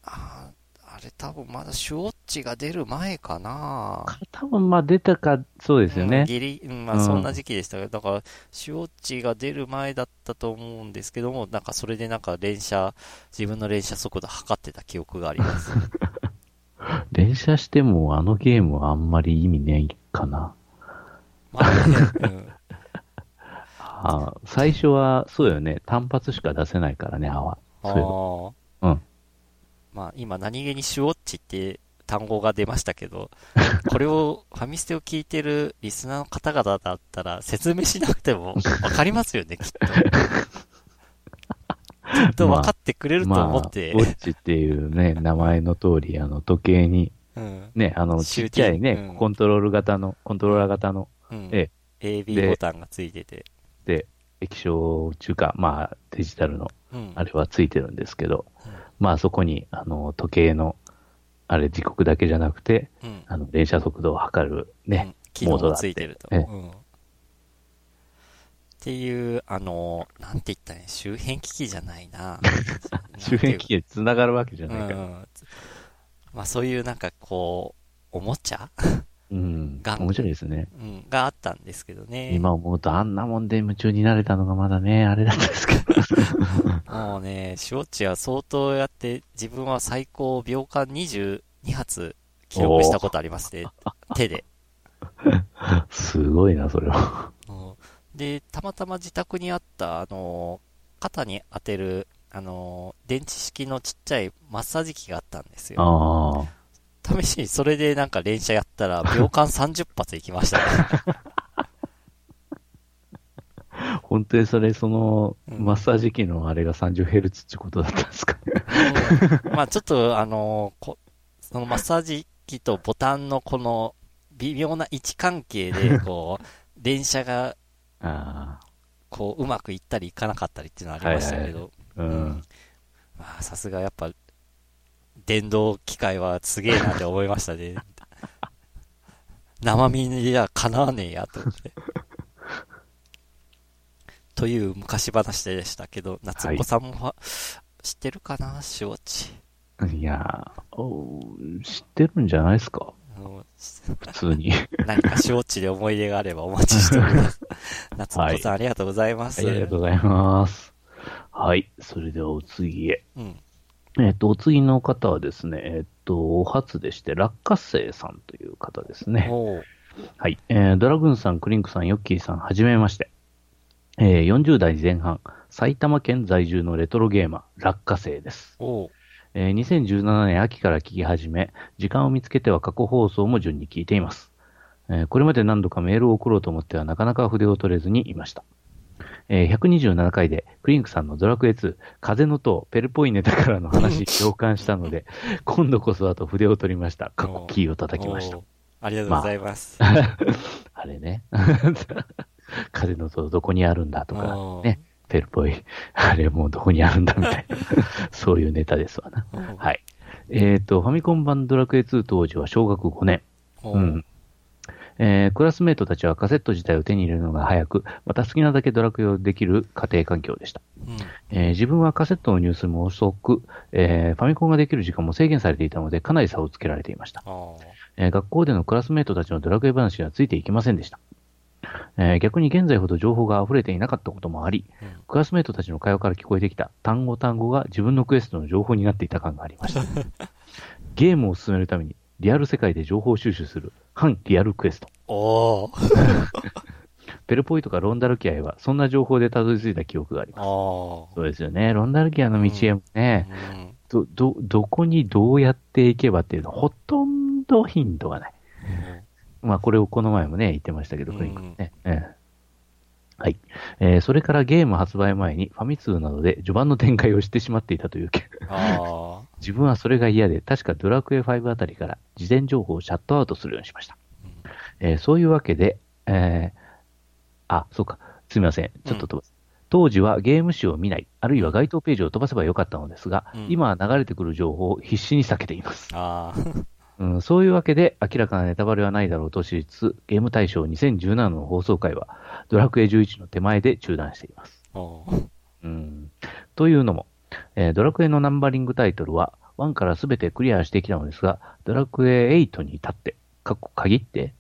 あーあれ多分まだシュウォッチが出る前かな
多分まあ出たか、そうですよ
うん
ね。
ギリ、うんま
うん
あそんな時期でしたけど、だから、シュウォッチが出る前だったと思うんですけども、なんかそれでなんか連射、自分の連射速度測ってた記憶があります。
連射してもあのゲームはあんまり意味ないかな。
まあね、うん。
あ最初は、そうよね、単発しか出せないからね、
ああ。
うん。
まあ今何気にシュウォッチって単語が出ましたけど、これを、ファミステを聞いてるリスナーの方々だったら説明しなくてもわかりますよね、きっと。きっと分かってくれると思って。
まあ、ウォッチっていうね、名前の通り、あの、時計に、
うん。
ね、あの、ちっちゃいね、
うん
コントロール型の、コントローラー型の、
うん。
え
AB ボタンがついてて。
で、液晶中か、まあ、デジタルの、
うん。
あれはついてるんですけど、
うん
まあ、そこに、あの、時計の、あれ、時刻だけじゃなくて、
うん。
あの、連射速度を測る、ね、
うん。機能がついてると。
モード
うん。っていう、あの、なんて言ったらいい周辺機器じゃないな。
周辺機器に繋がるわけじゃ
う
ないから。
ん。まあそういうなんかこう、おもちゃ？
うん。
が
面白いですね。
うん、があったんですけどね。
今思うと、あんなもんで夢中になれたのがまだね、あれだったんですけど。
もうね、シュウォッチは相当やって、自分は最高秒間22発記録したことありますね。手で。
すごいな、それは。
うんで、たまたま自宅にあった、あの、肩に当てる、あの、電池式のちっちゃいマッサージ機があったんですよ。
ああ。
試しにそれでなんか連射やったら、秒間30発いきましたね。
本当にそれ、その、
うん
マッサージ機のあれが 30Hz ってことだったんですか？ね。
うんまあちょっと、あのこ、そのマッサージ機とボタンのこの微妙な位置関係で、こう、連射が、
あ
こう、うまくいったりいかなかったりっていうのはありましたけど、
あ。うん。
まあさすがやっぱ、電動機械はすげえなって思いましたね。生身にはかなわねえやと思って。という昔話でしたけど、夏子さんもは、知ってるかなシュウォッチ。
いやーお知ってるんじゃないですか
あの
普通に。
何かシュウォッチで思い出があればお待ちしております。夏子さん、ありがとうございます。
はい、ありがとうございます。はい。それではお次へ。
うん。
えっ、と、お次の方はですね、えっ、と、お初でして、落花生さんという方ですね。はい。えードラグーンさん、クリンクさん、ヨッキーさん、はじめまして。えー40代前半、埼玉県在住のレトロゲーマー、落花生です。
おう
えー2017年秋から聞き始め、時間を見つけては過去放送も順に聞いています。えーこれまで何度かメールを送ろうと思ってはなかなか筆を取れずにいました。えー127回でクリンクさんのドラクエ2、風の塔、ペルポイネタからの話に 共感したので、今度こそだと筆を取りました。過去キーを叩きました
ありがとうございます。
あれね。風の塔どこにあるんだとか、
うん
ね、ペルポイ、あれもうどこにあるんだみたいな、そういうネタですわな。
うん
はい。えっ、と、ファミコン版ドラクエ2当時は小学5年。
ほう
うん。えークラスメートたちはカセット自体を手に入れるのが早く、また好きなだけドラクエをできる家庭環境でした。
うん
えー自分はカセットの入手も遅く、えーファミコンができる時間も制限されていたので、かなり差をつけられていました。えー学校でのクラスメートたちのドラクエ話にはついていきませんでした。えー逆に現在ほど情報が溢れていなかったこともあり、
うん
クラスメートたちの会話から聞こえてきた単語単語が自分のクエストの情報になっていた感がありました。ゲームを進めるためにリアル世界で情報収集する反リアルクエスト。
おー
ペルポイとかロンダルキアへはそんな情報でたどり着いた記憶があり
あ
ます。
ー
そうですよね。ロンダルキアの道へもね、
うん
ど、ど、どこにどうやっていけばっていうのはほとんどヒントがない。まあ、これをこの前もね、言ってましたけど、
うん
クリンクね。ええはい。えーそれからゲーム発売前にファミ通などで序盤の展開を知ってしまっていたという件。
あ
自分はそれが嫌で、確かドラクエ5あたりから事前情報をシャットアウトするようにしました。えーそういうわけで、えーあ、そうか。すみません。ちょっと飛ばす。当時はゲーム誌を見ない、あるいは該当ページを飛ばせばよかったのですが、
うん
今は流れてくる情報を必死に避けています。うん、そういうわけで、明らかなネタバレはないだろうと知りつつ、ゲーム大賞2017の放送回は、ドラクエ11の手前で中断しています。うん、というのも、えードラクエのナンバリングタイトルは、1からすべてクリアしてきたのですが、ドラクエ8に至って、過去限って、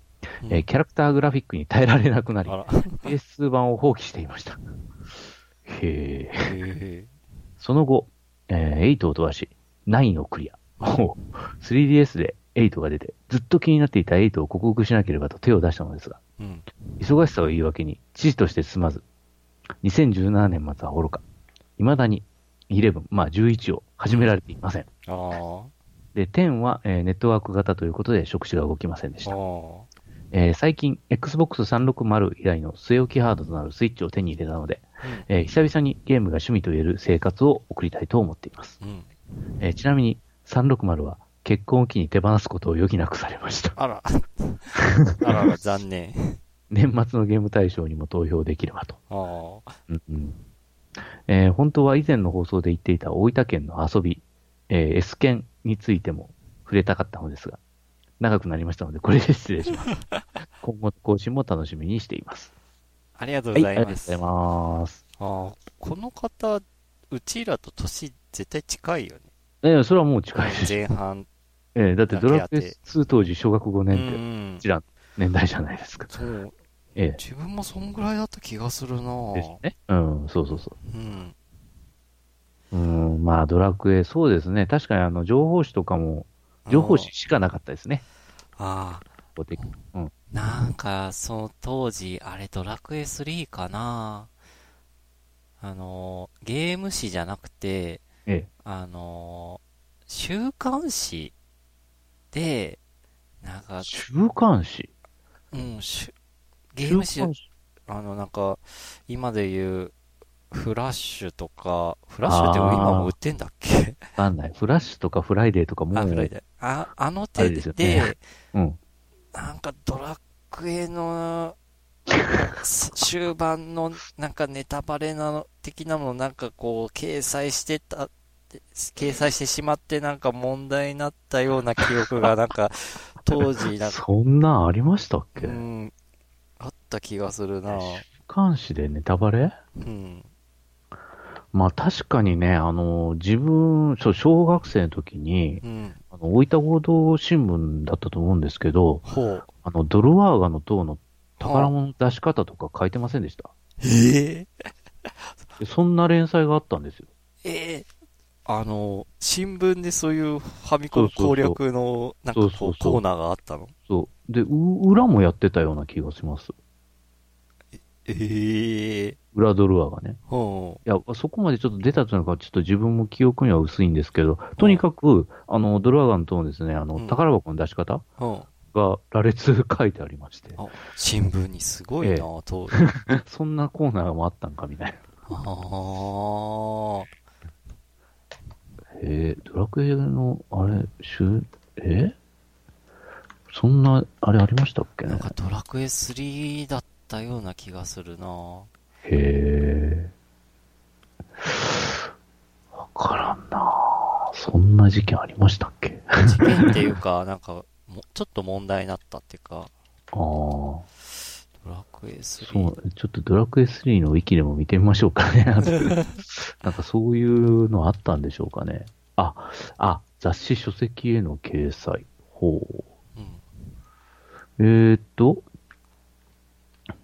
えーキャラクターグラフィックに耐えられなくなり
あ、ら。
PS2 版を放棄していました。へえ。
へ
その後、えー8を飛ばし、9をクリア。おう 3DS で8が出て、ずっと気になっていた8を克服しなければと手を出したのですが、
ーうん。
忙しさを言い訳に、知事として進まず、2017年末は愚か。未だに11、まあ11を始められていません。で、10は、えーネットワーク型ということで触手が動きませんでした。
お
えー最近、Xbox 360以来の据え置きハードとなるスイッチを手に入れたので、
ー
えー久々にゲームが趣味と言える生活を送りたいと思っています。
うん。うん。
えーちなみに、360は結婚を機に手放すことを余儀なくされました。
あら。あらら、残念。
年末のゲーム大賞にも投票できればと。
ああ。
うんうんえー本当は以前の放送で言っていた大分県の遊び、えー S 県についても触れたかったのですが、長くなりましたので、これで失礼します。今後の更新も楽しみにしています。
ありがとう
はい、ありがとうご
ございます。
ざいます。
ああ。この方、うちらと年絶対近いよね。
えーそれはもう近いです。
前半。
えーだってドラクエ
だけあって
2当時小学5
う
年って、
ん
こち。ら年代じゃないですか。
そう。
え
自分もそんぐらいだった気がするな
えですね。うん、そうそうそ
うん。
う。うん、まあドラクエ、そうですね。確かにあの、情報誌とかも、情報誌しかなかったですね。
ああ。
うん。
なんか、その当時、あれドラクエ3かなあの、ゲーム誌じゃなくて、
ええ。
あの、週刊誌で、なんか、
週刊誌？
うん、しゅゲーム誌あの、なんか、今で言う、フラッシュとか、フラッシュって今も売ってんだっけ？
わかんない。フラッシュとかフライデーとかもう、
あ、フライデー。あ、あの
あ
手で、
れでねうん。
なんかドラクエの、す 終盤のなんかネタバレなの、的なのなんかこう、掲載してた、掲載してしまってなんか問題になったような記憶がなんか、当時なんか、
そんなんありましたっけ、
うん、あった気がするな週
刊誌でネタバレ
うん。
まあ確かにね、あの、自分、そう小学生の時に、
うん。
あの、大分合同新聞だったと思うんですけど、あの、ドルワーガの塔の宝物出し方とか書いてませんでした
ええ
でそんな連載があったんですよ。
ええあの、新聞でそういうファミコン攻略の、なんかこう、
そうそうそう
コーナーがあったの？
そう。で、う裏もやってたような気がします。
ええ
裏ドルワーがね。
うん。
いや、そこまでちょっと出たというのか、ちょっと自分も記憶には薄いんですけど、とにかく、あの、ドルワーガの塔のですね、あの、
うん
宝箱の出し方
うん。
が羅列書いてありまして、
あ、新聞にすごいな、
ええ。そんなコーナーもあったんかみたいな。
ああ。
えー、ドラクエの、あれ、週、え？そんな、あれありましたっけね？
なんかドラクエ3だっったような気がするな。
へえ。わからんな。そんな事件ありましたっけ？あ
事件っていうか、なんか、もちょっと問題になったっていうか、
あ。
ドラクエ3。
そう、ちょっとドラクエ3のウィキでも見てみましょうかね。なんかそういうのあったんでしょうかね。あ、あ、雑誌書籍への掲載。ほ
うん。
う。えー、っと、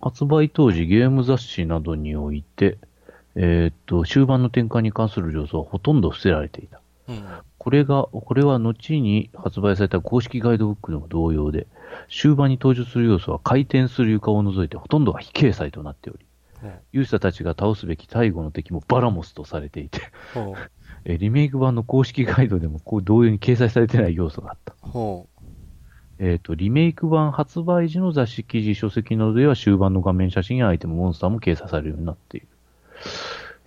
発売当時ゲーム雑誌などにおいて、えー、っと、終盤の展開に関する情報はほとんど伏せられていた。
うん。
これが、これは後に発売された公式ガイドブックでも同様で、終盤に登場する要素は回転する床を除いてほとんどが非掲載となっており、
ほうほ
えーリメイク版の公式ガイドでもこう同様に掲載されてない要素があった。えっ、と、リメイク版発売時の雑誌記事、書籍などでは終盤の画面写真やアイテム、モンスターも掲載されるようになっている。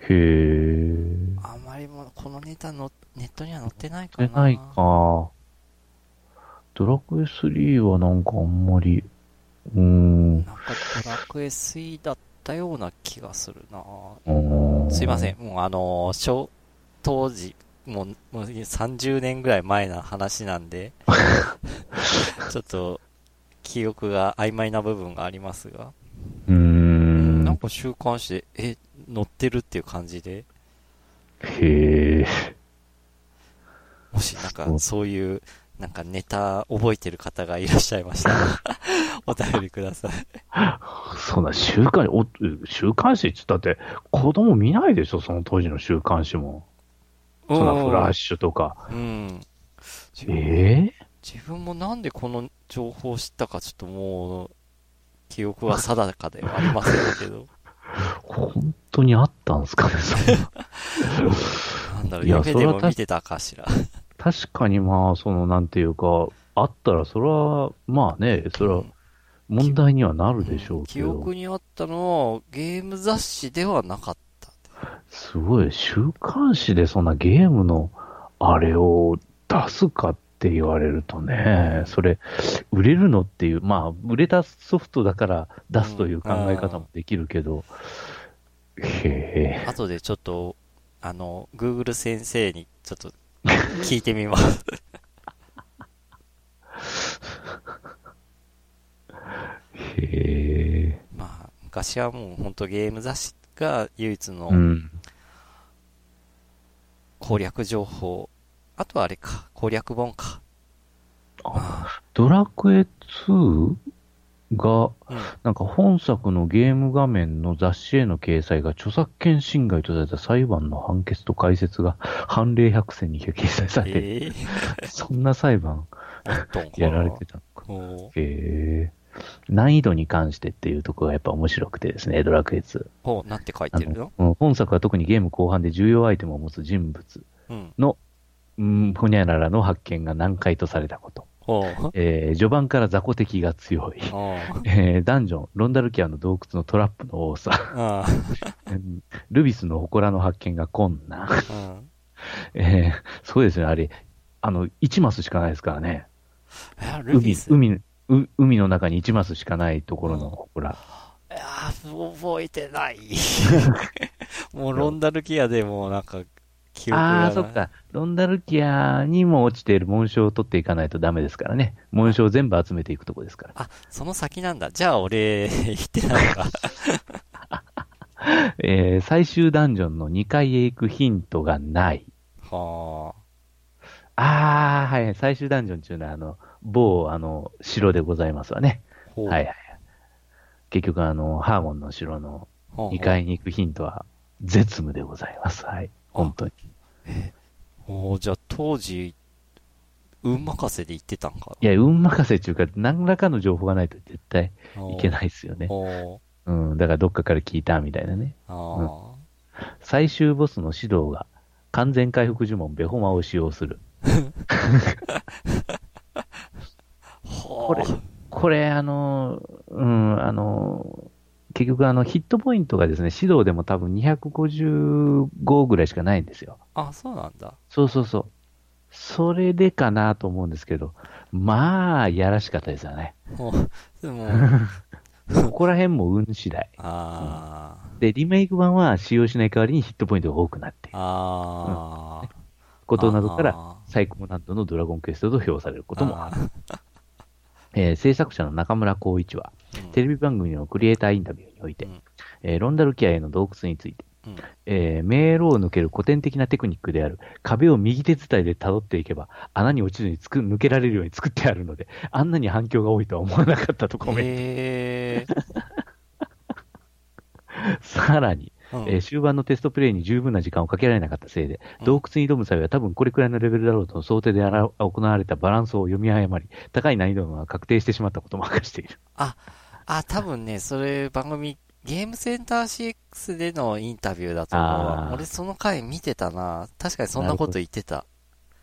へー
う。。あんまりもう、このネタの、ネットには載ってないかな。
出ないか。ドラクエ3はなんかあんまり、うーん。
なんか、ドラクエ3だったような気がするなすいません。もうあのー小、当時、もう、もう30年ぐらい前の話なんで、ちょっと、記憶が曖昧な部分がありますが、
うーん。
なんか週刊誌で、え、載ってるっていう感じで、
へえ。
もしなんか
そう
いう、なんかネタ覚えてる方がいらっしゃいましたら、お便りください。
そんな週刊週刊誌って言ったって、子供見ないでしょ、その当時の週刊誌も。そんなフラッシュとか。
うん。自
え
分
え
自分もなんでこの情報を知ったかちょっともう、記憶は定かではありませんけど、
本当にあったんすかね、そんな
なんだろう、夢でも見てたかしら。
確かにまあ、その、なんていうか、あったら、それは、まあね、それは問題にはなるでしょう
記
けど、
憶にあったのは、ゲーム雑誌ではなかった。
すごい、週刊誌でそんなゲームのあれを出すかって言われるとね、それ、売れるのっていう、まあ、売れたソフトだから出すという考え方もできるけど、へえ、
後でちょっと、あの、Google 先生にちょっと 聞いてみます。
へえ、
まあ、昔はもう本当ゲーム雑誌が唯一
う
の
ん。
攻略情報。あとはあれか、攻略本か。
あドラクエ2が、
うん。
なんか本作のゲーム画面の雑誌への掲載が著作権侵害とされた裁判の判決と解説が判例百選に掲載されて、
ええ
そんな裁判やられてたのか。え。難易度に関してっていうところがやっぱ面白くてですね、ドラクエ2。
ほう、なんて書い
あ
てるの？
のうん本作は特にゲーム後半で重要アイテムを持つ人物
うん。
の、うん、ほにゃららの発見が難解とされたこと。えー序盤から雑魚敵が強い。えーダンジョン、ロンダルキアの洞窟のトラップの多さ。ルビスの祠の発見が困難。えーそうですね、あれ、あの、1マスしかないですからね。
え、ルビ
海
ス。、
海、う海の中に1マスしかないところの祠。
いやー覚えてない。もうロンダルキアでもなんか、記憶が。
ああ、そっか。ロンダルキアにも落ちている紋章を取っていかないとダメですからね。紋章を全部集めていくとこですから。
あ、その先なんだ。じゃあ俺、言ってないのか。
えー最終ダンジョンの2階へ行くヒントがない。
は
ああ、はい。最終ダンジョンっていうのは、あの、某、あの、城でございますわね。はいはい。結局、あの、ハーモンの城の
ほうほう
2階に行くヒントは、絶務でございます。はい。本当に。
おーじゃあ当時、運任せで行ってたんか
いや、運任せっていうか、何らかの情報がないと絶対
ない
けないですよね。うん。だからどっかから聞いたみたいなね。
あー
最終ボスの指導が、完全回復呪文ベホマを使用する。
ほ
これこれ、あの、うん、あの、結局あの、ヒットポイントがですね、指導でも多分255ぐらいしかないんですよ。
あ、そうなんだ。
そうそうそう。それでかなと思うんですけど、まあ、やらしかったですよね。
でも、
ここら辺も運次第。
あ
で、リメイク版は使用しない代わりにヒットポイントが多くなってい
あ。
る
ああ。
ことなどから、
あ
最高難度のドラゴンクエストと評されることもある。
あ
えー制作者の中村光一は、
ーうん。
テレビ番組のクリエイターインタビューにおいて、
うん。
えーロンダルキアへの洞窟について、
うん。
えー迷路を抜ける古典的なテクニックである壁を右手伝いで辿っていけば穴に落ちずにつく抜けられるように作ってあるので、あんなに反響が多いとは思わなかったとコメント。さらに、
うん
えー終盤のテストプレイに十分な時間をかけられなかったせいで、
うん
洞窟に挑む際は多分これくらいのレベルだろうとの想定で行われたバランスを読み誤り、高い難易度のが確定してしまったことも明かしている。
あ、多分ね、それ番組、ゲームセンター CX でのインタビューだと思う俺その回見てたな。確かにそんなこと言ってた。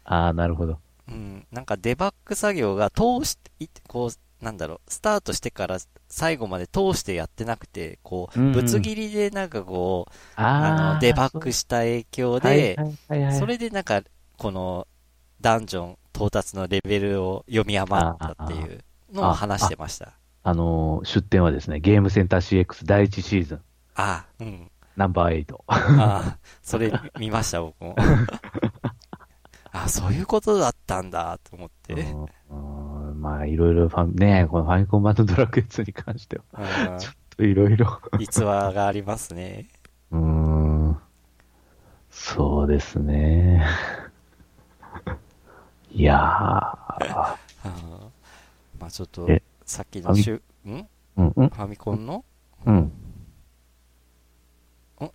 ああ、なるほど。
うん。なんかデバッグ作業が通して、いこう、なんだろう、スタートしてから最後まで通してやってなくて、こう、
うんうん
ぶつ切りでなんかこう、
あ
あの、デバッグした影響
はい
で、
はいはいはい
それでなんか、この、ダンジョン到達のレベルを読み余ったっていうのを話してました。
あのー出展はですね、ゲームセンター CX 第1シーズン、
あうん。
ナンバー8。
ああ、それ見ました、僕も。あそういうことだったんだ、と思って。
まあ、いろいろファン、ねこのファミコン版のドラクエ2に関しては、
うん
いろいろ。
逸話がありますね。
うーん。そうですね。いやー。
うんまあちょっと
え、
さっきのしゅ、ん？フ
うん、うん、
ァミコンの？
うん。
ん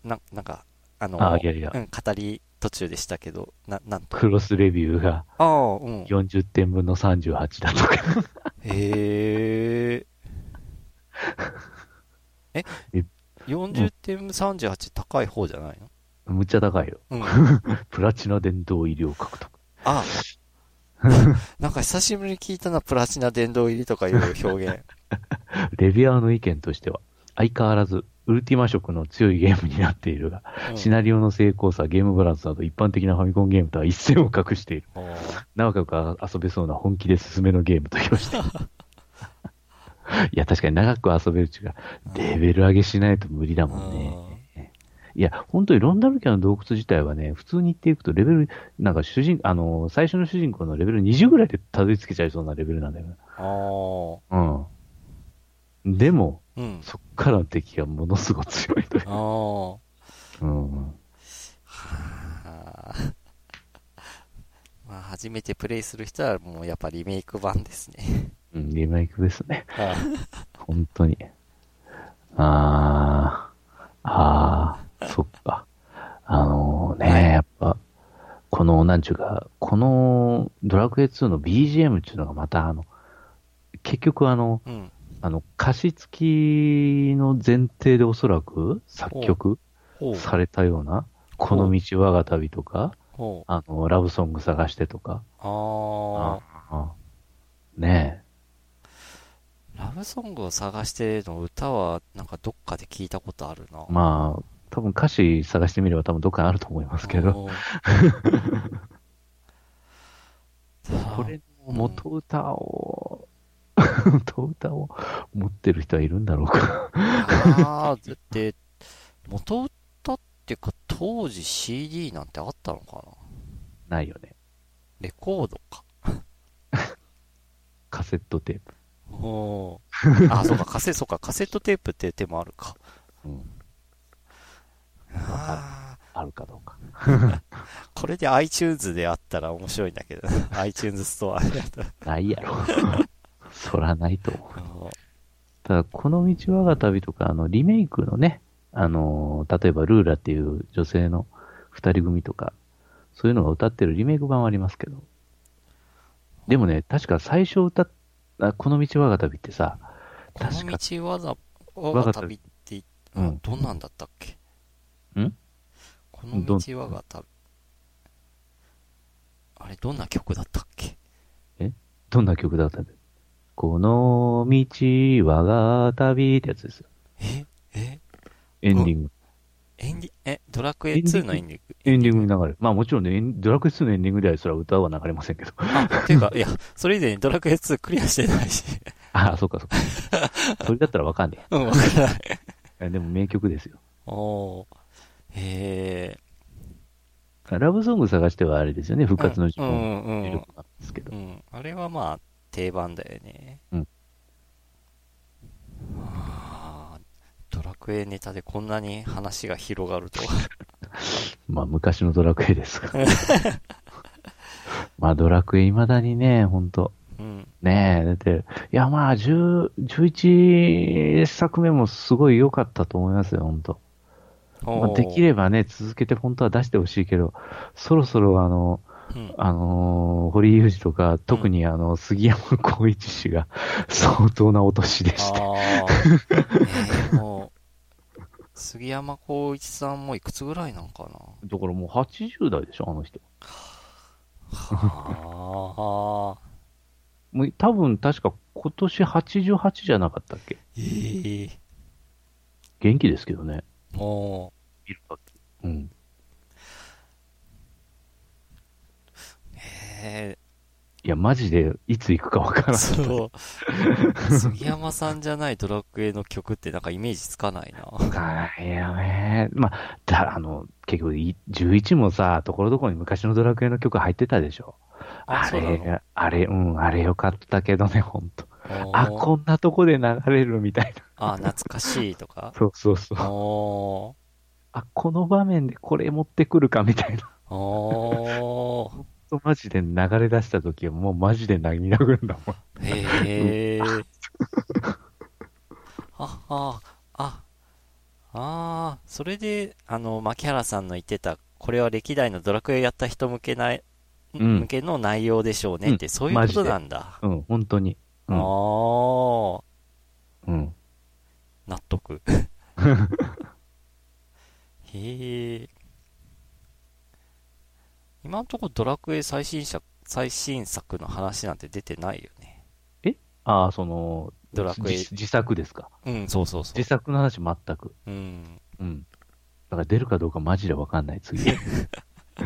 な、なんか、あの、
あいやいや
うん、語り途中でしたけど、な、なんと。
クロスレビューが
ああ、うん。
40点分の38だとか。
へえ？え？
え
?40 点38高い方じゃないの？
むっちゃ高いよ。
うん。
プラチナ伝導医療獲得。
あ、なんか久しぶりに聞いたな、プラチナ殿堂入りとかいう表現。
レビュアーの意見としては、相変わらず、ウルティマ色の強いゲームになっているが、
うん
シナリオの成功さ、ゲームバランスなど一般的なファミコンゲームとは一線を画している。長く遊べそうな本気で進めのゲームと評している。いや、確かに長く遊べるうちが、レベル上げしないと無理だもんね。いや、本当にロンダルキャの洞窟自体はね、普通に言っていくとレベル、なんか主人、あの、最初の主人公のレベル20ぐらいでたどり着けちゃいそうなレベルなんだよね。
あー
うん。でも、
うん。
そっからの敵がものすごく強いという。
あ
ん。
あー まあ、初めてプレイする人はもうやっぱリメイク版ですね。
うん、リメイクですね。
あ
本当に。あー、あー、そっか。あのね、
はい
やっぱ、この、なんちゅうか、このドラクエ2の BGM っていうのがまた、あの、結局あの、
うん。
あの、歌詞付きの前提でおそらく作曲。されたような、この道我が旅とか。あの、ラブソング探してとか、
あー
あね
ラブソングを探しての歌は、なんかどっかで聞いたことあるな。
え、まあ、多分歌詞探してみれば多分どっかにあると思いますけど。これの元歌を、元歌を持ってる人はいるんだろうか。
ああ、だって、元歌っていうか、当時 CD なんてあったのかな？
ないよね。
レコードか。
カセットテープ。
おーあ、そうか、カセ、そうか、カセットテープって手もあるか。
うん。
あ
あるかどうか。
ー これで iTunes であったら面白いんだけど、iTunes ストアであったら
ないやろ。そらないと。思う。ただ、この道我が旅とか、あの、リメイクのね、あのー例えばルーラっていう女性の二人組とか、そういうのが歌ってるリメイク版はありますけど。でもね、確か最初歌っあこの道我が旅ってさ、
こ
確か
の道わざ、我が旅って
うん
うん、どんなんだったっけ？
ん？
この道我が旅。あれ、どんな曲だったっけ？
どんな曲だったんだこの道我が旅ってやつですよ。
え？え？
エンディング。
エンディ、え、ドラクエ2のエンディング？
エンディングに流れる。まあもちろんね、ドラクエ2のエンディングではそれは歌は流れませんけど。
あ、ていうか、いや、それ以前にドラクエ2クリアしてないし。
あ あ、そうかそうか。それだったらわかんね
うん、わからない。
え。でも名曲ですよ。
おー。へ
ラブソング探してはあれですよね、復活の時
うん
間
うんうん
なんですけど
ー。う。ん。あれはまあ、定番だよね。
うん。
ドラクエネタでこんなに話が広がるとは。
まあ、昔のドラクエですが。まあ、ドラクエ未だにね、ほんと。
うん。
ねえ、だって、いやまあ、10 11作目もすごい良かったと思いますよ、ほんと。まあ、できればね、続けて本当は出してほしいけど、そろそろあの、
うん。
あのー堀井雄二とか、特にあの、杉山浩一氏が相当なお年でして。
ああ。えー、杉山浩一さんもいくつぐらいなんかな？
だからもう80代でしょ、あの人。
はあ。
もう多分確か今年88じゃなかったっけ？
ええ
元気ですけどね。
も
見る限りうん。いや、マジでいつ行くかわから
え
ない。
そう。杉山さんじゃないドラクエの曲ってなんかイメージつかないな。
いよね。まあ、だ、あの、結局い、11もさ、ところどころに昔のドラクエの曲入ってたでしょ。あれ、あれ、うん、あれよかったけどね、ほんと。あ、こんなとこで流れるみたいな。
あ、懐かしいとか？
そうそうそう。
お
あ、この場面でこれ持ってくるかみたいな。
ー。お
とマジで流れ出した時はもうマジで涙ぐるんだもん。
へえ。あ、あ、あ、あーそれで、あの、牧原さんの言ってた、これは歴代のドラクエやった人向けな、
うん
向けの内容でしょうねって、
うん
そういうことなんだ。
うん、本当に。うん。
ああ、
うん。
納得。へえ。今のところドラクエ最新作、最新作の話なんて出てないよね。
ああ、その、
ドラクエ
自自作ですか？
うん、そうそうそう
自。作の話全く。
うん。
うん。だから出るかどうかマジでわかんない、次。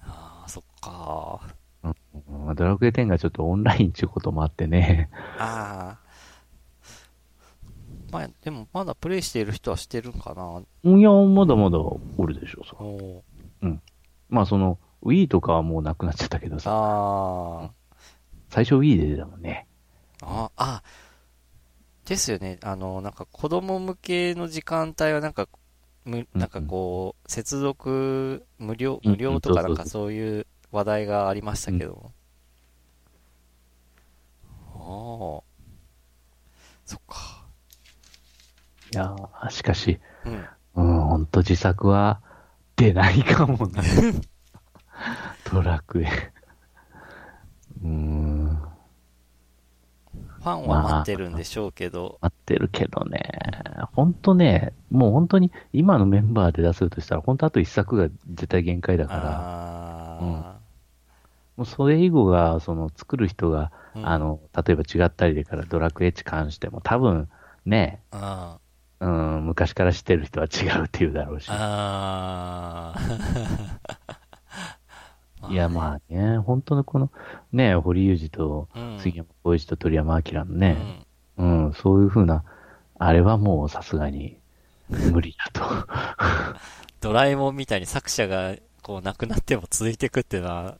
ああ、そっか。
うんドラクエ10がちょっとオンラインっていうこともあってね。
ああ。まあ、でもまだプレイしている人はしてるんかな。
いや、まだまだおるでしょ、そ
お
まあ、その、Wii とかはもうなくなっちゃったけどさ、
あ
最初 Wii で出たもんね。
あ。あ、あ、ですよね。あの、なんか子供向けの時間帯はなんか、むなんかこう、接続無料、
うん
無料とか
うん
なんかそういう話題がありましたけど。ああ。そっか。
いやーしかし、
うん。
うん、ほんと自作は出ないかもな。ドラクエ。うーん、
ファンは待ってるんでしょうけど。
待ってるけどね。ほんとね、もう本当に今のメンバーで出せるとしたら、本当あと一作が絶対限界だから、
あ
もうそれ以後が、その作る人が、
あ。うん
あ、の、例えば違ったりでからドラクエに関しても多分ね、
あ
うん、昔から知ってる人は違うっていうだろうし。
あ。あ
いや、まあね、本当のこの、ね、堀裕二と
うん
杉山浩一と鳥山明の
う
ね、
ん
うん、そういうふうな、あれはもうさすがに無理だと。
ドラえもんみたいに作者がこう亡くなっても続いていくっていうのは、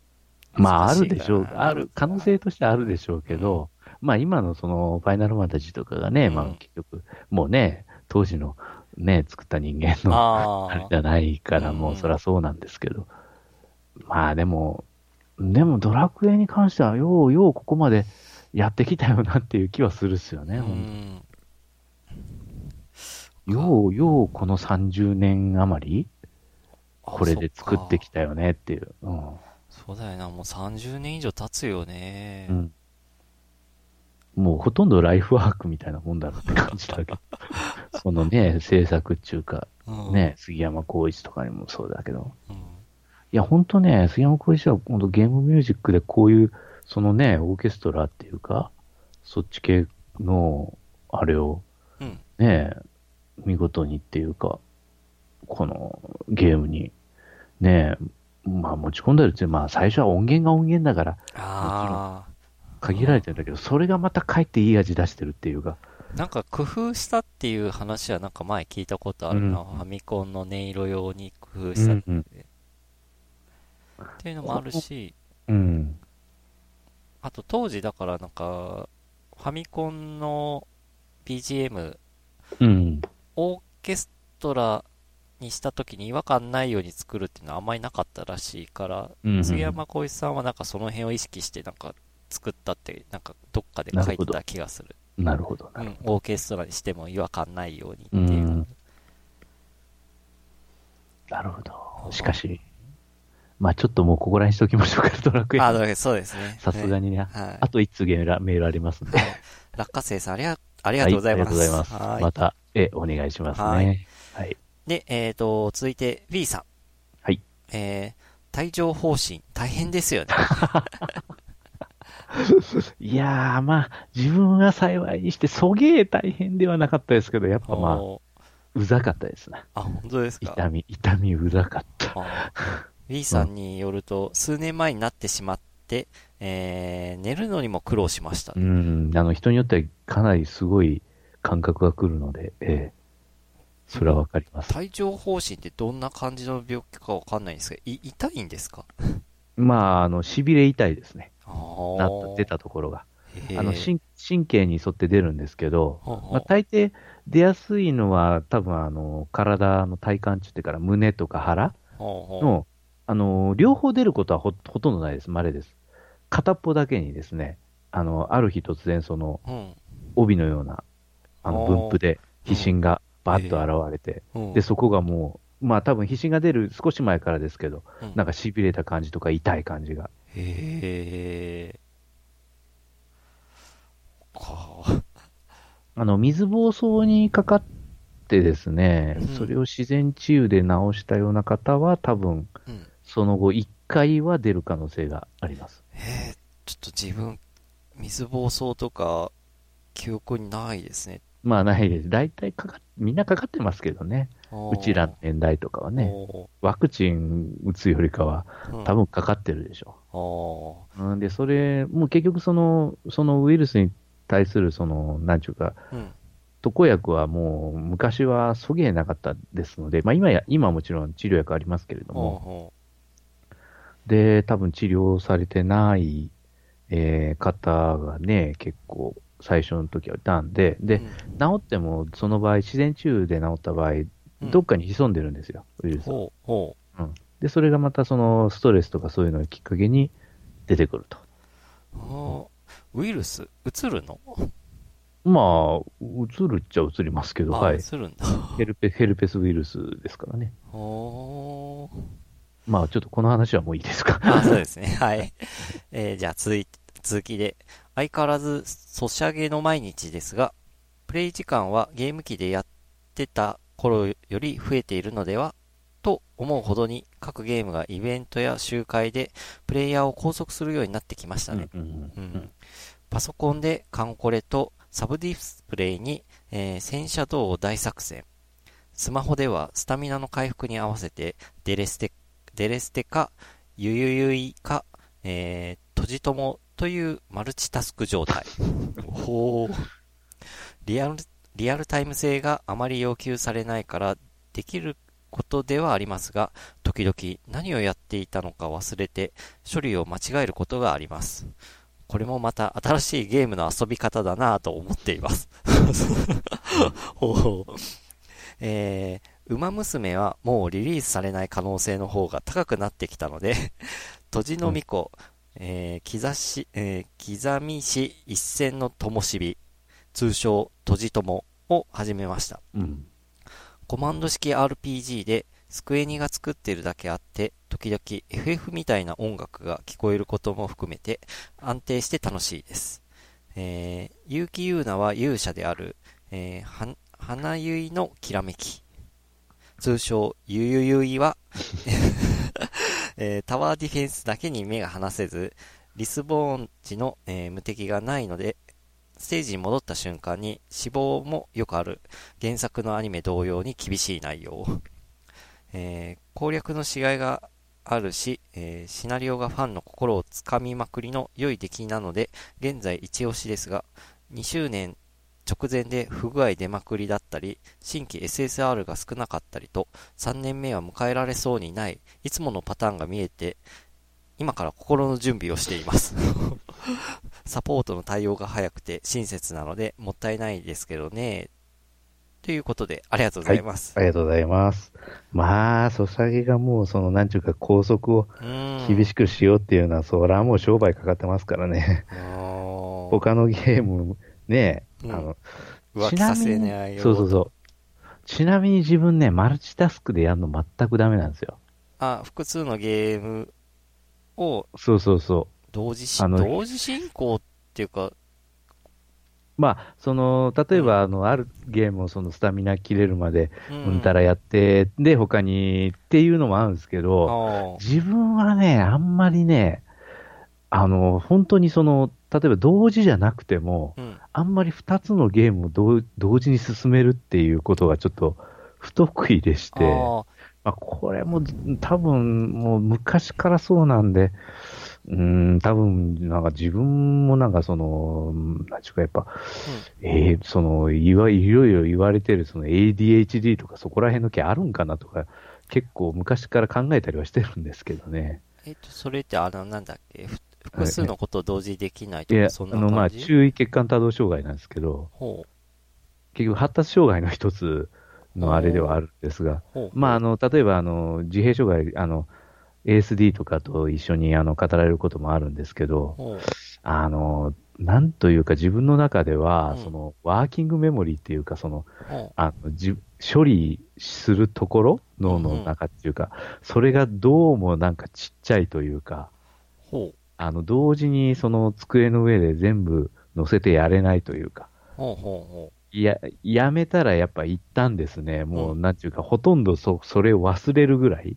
まあ、あるでしょう。ある、可能性としてはあるでしょうけど、まあ今のその、ファイナルファンタジーとかがね、
うん
まあ結局、もうね、当時のね、作った人間の、
あ
あれじゃないから、
うん
もうそりゃそうなんですけど。まあでも、でもドラクエに関しては、ようようここまでやってきたよなっていう気はするっすよね。
う
ほん
ん。
ようようこの30年余り、これで作ってき
た。
たよねっていう。うん。
そうだよな、もう30年以上経つよね。
うん。もうほとんどライフワークみたいなもんだろうって感じだけど。そのね、制作っていうか、
うん
ね、杉山浩一とかにもそうだけど。
うん。
いや、ほんとね、杉山浩一は本当ゲームミュージックでこういう、そのね、オーケストラっていうか、そっち系の、あれを
うん。
ね、見事にっていうか、このゲームに、ね、まあ持ち込んだりって、まあ最初は音源が音源だから、
あ
限られてるんだけど、それがまたかえっていい味出してるっていうか。
なんか工夫したっていう話はなんか前聞いたことあるな。
うん
ファミコンの音色用に工夫したって。
うんうん
っていうのもあるし、
うん。
あと当時だからなんか、ファミコンの BGM、
うん。
オーケストラにした時に違和感ないように作るっていうのはあんまりなかったらしいから、
うん
杉山浩一さんはなんかその辺を意識してなんか作ったって、なんかどっかで書いてた気がする。
なるほど。
うん、オーケストラにしても違和感ないようにって
う
いう。
ん。なるほど。しかし、まあちょっともうここら辺にしときましょうか、ドラクエ。
あ、そうですね。
さすがにね。
はい
あと一通メールありますんで。
落花生さん、ありが、ありがとうございます。
はい、ありがとうございます。
はい
また、え、お願いしますね。
は
はい。
で、えっ、と、続いて B さん。
はい。
えー、帯状方針、大変ですよね。
いやー、まあ、自分は幸いにして、そげえ大変ではなかったですけど、やっぱまあ、うざかったですね。
あ、本当ですか？
痛み、痛みうざかった。
B さんによると、数年前になってしまって、えー、寝るのにも苦労しました。
うん、あの、人によってはかなりすごい感覚が来るので、ええそれはわかります。
帯状疱疹ってどんな感じの病気かわかんないんですけど、い痛いんですか？
まあ、あの、痺れ痛いですね。
あ
な
ー
った、出たところが。あの、神神経に沿って出るんですけど、まあ、大抵出やすいのは、多分あの、体の体幹って言ってから胸とか腹の、あの、両方出ることはほほとんどないです。稀です。片っぽだけにですね、あの、ある日突然その、
うん
帯のような、あの、分布で、皮疹がバッと現れて、
うん
で、そこがもう、まあ多分皮疹が出る少し前からですけど、
うん
なんか痺れた感じとか痛い感じが。
へえ。か
あの、水疱瘡にかかってですね、
うん
それを自然治癒で治したような方は多分、
うん。
その後1回は出る可能性があります。
へえ、ちょっと自分、水疱瘡とか、記憶にないですね。
まあないです。大体かかっ、みんなかかってますけどね。うちらの年代とかはね。
お
ワクチン打つよりかは多分かかってるでしょ
お
う。うん、で、それ、もう結局その、そのウイルスに対するその、なんちゅうか、
ーうん。
特効薬はもう昔はそげえなかったですので、まあ今や、今はもちろん治療薬ありますけれども、
ほ
で、多分治療されてない、えー方がね、結構最初の時はいたんで、で、
ううん
治ってもその場合、自然治癒で治った場合、
うん
どっかに潜んでるんですよ、ウイルスは。
ほう、ほ
で、それがまたそのストレスとかそういうのをきっかけに出てくると。
あウイルス、移るの？
まあ、移るっちゃ移りますけど、
あ、
はい。
移るんだ。
ヘルペヘルペスウイルスですからね。まあ、ちょっとこの話はもういいですか。
あ、そうですね。はい。えーじゃあ続いて、続きで、相変わらず、ソシャゲの毎日ですが、プレイ時間はゲーム機でやってた頃より増えているのではと思うほどに各ゲームがイベントや集会でプレイヤーを拘束するようになってきましたね。
うん
パソコンで艦これとサブディスプレイに、えー戦車道大作戦。スマホではスタミナの回復に合わせてデレステ、デレステか、ゆゆゆいか、えー、とじともというマルチタスク状態。ほう。リアル、リアルタイム性があまり要求されないからできることではありますが、時々何をやっていたのか忘れて処理を間違えることがあります。これもまた新しいゲームの遊び方だなぁと思っています。ほうえー、馬娘はもうリリースされない可能性の方が高くなってきたので、とじのみこ、えー、刻し、えー、刻みし一戦のともしび、通称とじともを始めました。
うん。
コマンド式 RPG で、スクエニが作っているだけあって、時々 FF みたいな音楽が聞こえることも含めて、安定して楽しいです。えー、結城優奈は勇者である、えー、は、花ゆいのきらめき。通称、ゆゆゆいは、えータワーディフェンスだけに目が離せず、リスボーン時の、えー無敵がないので、ステージに戻った瞬間に死亡もよくある原作のアニメ同様に厳しい内容。えー攻略のしがいがあるし、えーシナリオがファンの心をつかみまくりの良い出来なので、現在一押しですが、2周年直前で不具合出まくりだったり、新規 SSR が少なかったりと、3年目は迎えられそうにない、いつものパターンが見えて、今から心の準備をしています。サポートの対応が早くて親切なので、もったいないですけどね。ということで、ありがとうございます。
ありがとうございます。まあ、ソシャゲがもう、その、なんちゅうか、拘束を。厳しくしようっていうのは、それはもう商売かかってますからね。他のゲーム、ね、
うん
あの、
浮気させないよ。
そうそうそう。ちなみに自分ね、マルチタスクでやるの全くダメなんですよ。
あ、複数のゲームを
そうそうそう。
同時し
あの
同時進行っていうか、
まあ、その、例えば、あの、あるゲームをそのスタミナ切れるまで、
う
うんたらやって、で、他にっていうのもあるんですけど、
あ
自分はね、あんまりね、あの、本当にその、例えば同時じゃなくても、
ーうん。
あんまり二つのゲームを同同時に進めるっていうことがちょっと不得意でして、
あ。
まあ、これも多分もう昔からそうなんで、うーん、多分なんか自分もなんかその、なんちゅうかやっぱ、えーその、いわ、いろいろ言われてるその ADHD とかそこら辺の毛あるんかなとか、結構昔から考えたりはしてるんですけどね。
ーえっと、それってあの、なんだっけ、ふ複数のことを同時にできないとか、
いや、
そん
あの、まあ、注意欠陥多動障害なんですけど、
ほう。
結局発達障害の一つのあれではあるんですが、
ほう。
まあ、あの、例えば、あの、自閉障害、あの、ASD とかと一緒にあの語られることもあるんですけど。あの、なんというか自分の中では、
うん。
その、ワーキングメモリーっていうか、その。あの、じ処理するところ脳の中っていうか、それがどうもなんかちっちゃいというか。あの、同時にその机の上で全部乗せてやれないというか、や、やめたらやっぱ一旦ですね、もう
う
なんていうか、ほとんどそ、それを忘れるぐらい、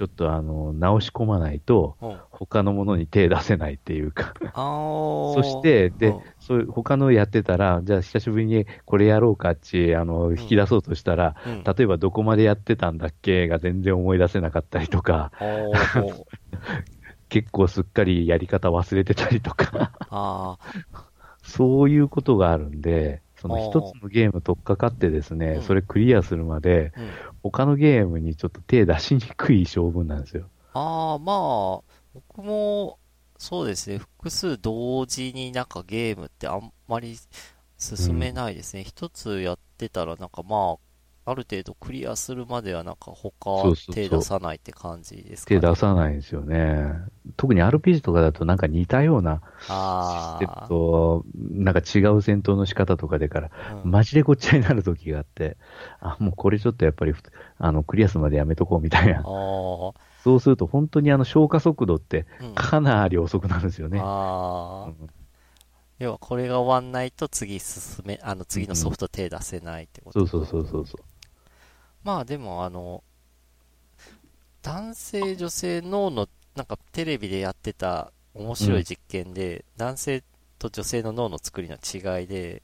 ちょっとあの、直し込まないと。他のものに手出せないっていうか、そして、で
うん、
そういう他のやってたら、じゃあ久しぶりにこれやろうかっち、あの、引き出そうとしたら、
うん。
例えばどこまでやってたんだっけ？が全然思い出せなかったりとか。結構すっかりやり方忘れてたりとか、
あ
そういうことがあるんで、その一つのゲーム取っかかってですね、
うん
それクリアするまで、
あ。うん。
他のゲームにちょっと手出しにくい性分なんですよ。
ああ、まあ、僕も、そうですね、複数同時になんかゲームってあんまり進めないですね。一、つやってたらなんかまあ、ある程度クリアするまではなんか他手出さないって感じですかね。
手出さないんですよね。特に RPG とかだとなんか似たような
あ
システム
あ、
と、なんか違う戦闘の仕方とかでから、
うん。
マジでごっちゃになる時があって、あ、もうこれちょっとやっぱりふ、あの、クリアするまでやめとこうみたいな。そうすると本当にあの消化速度って
うん。
かなり遅くなるんですよね。うん。
要はこれが終わんないと次進め、あの次のソフト手出せないってこと
そうそうそうそう。
まあでもあの、男性女性脳の、なんかテレビでやってた面白い実験で、男性と女性の脳の作りの違いで、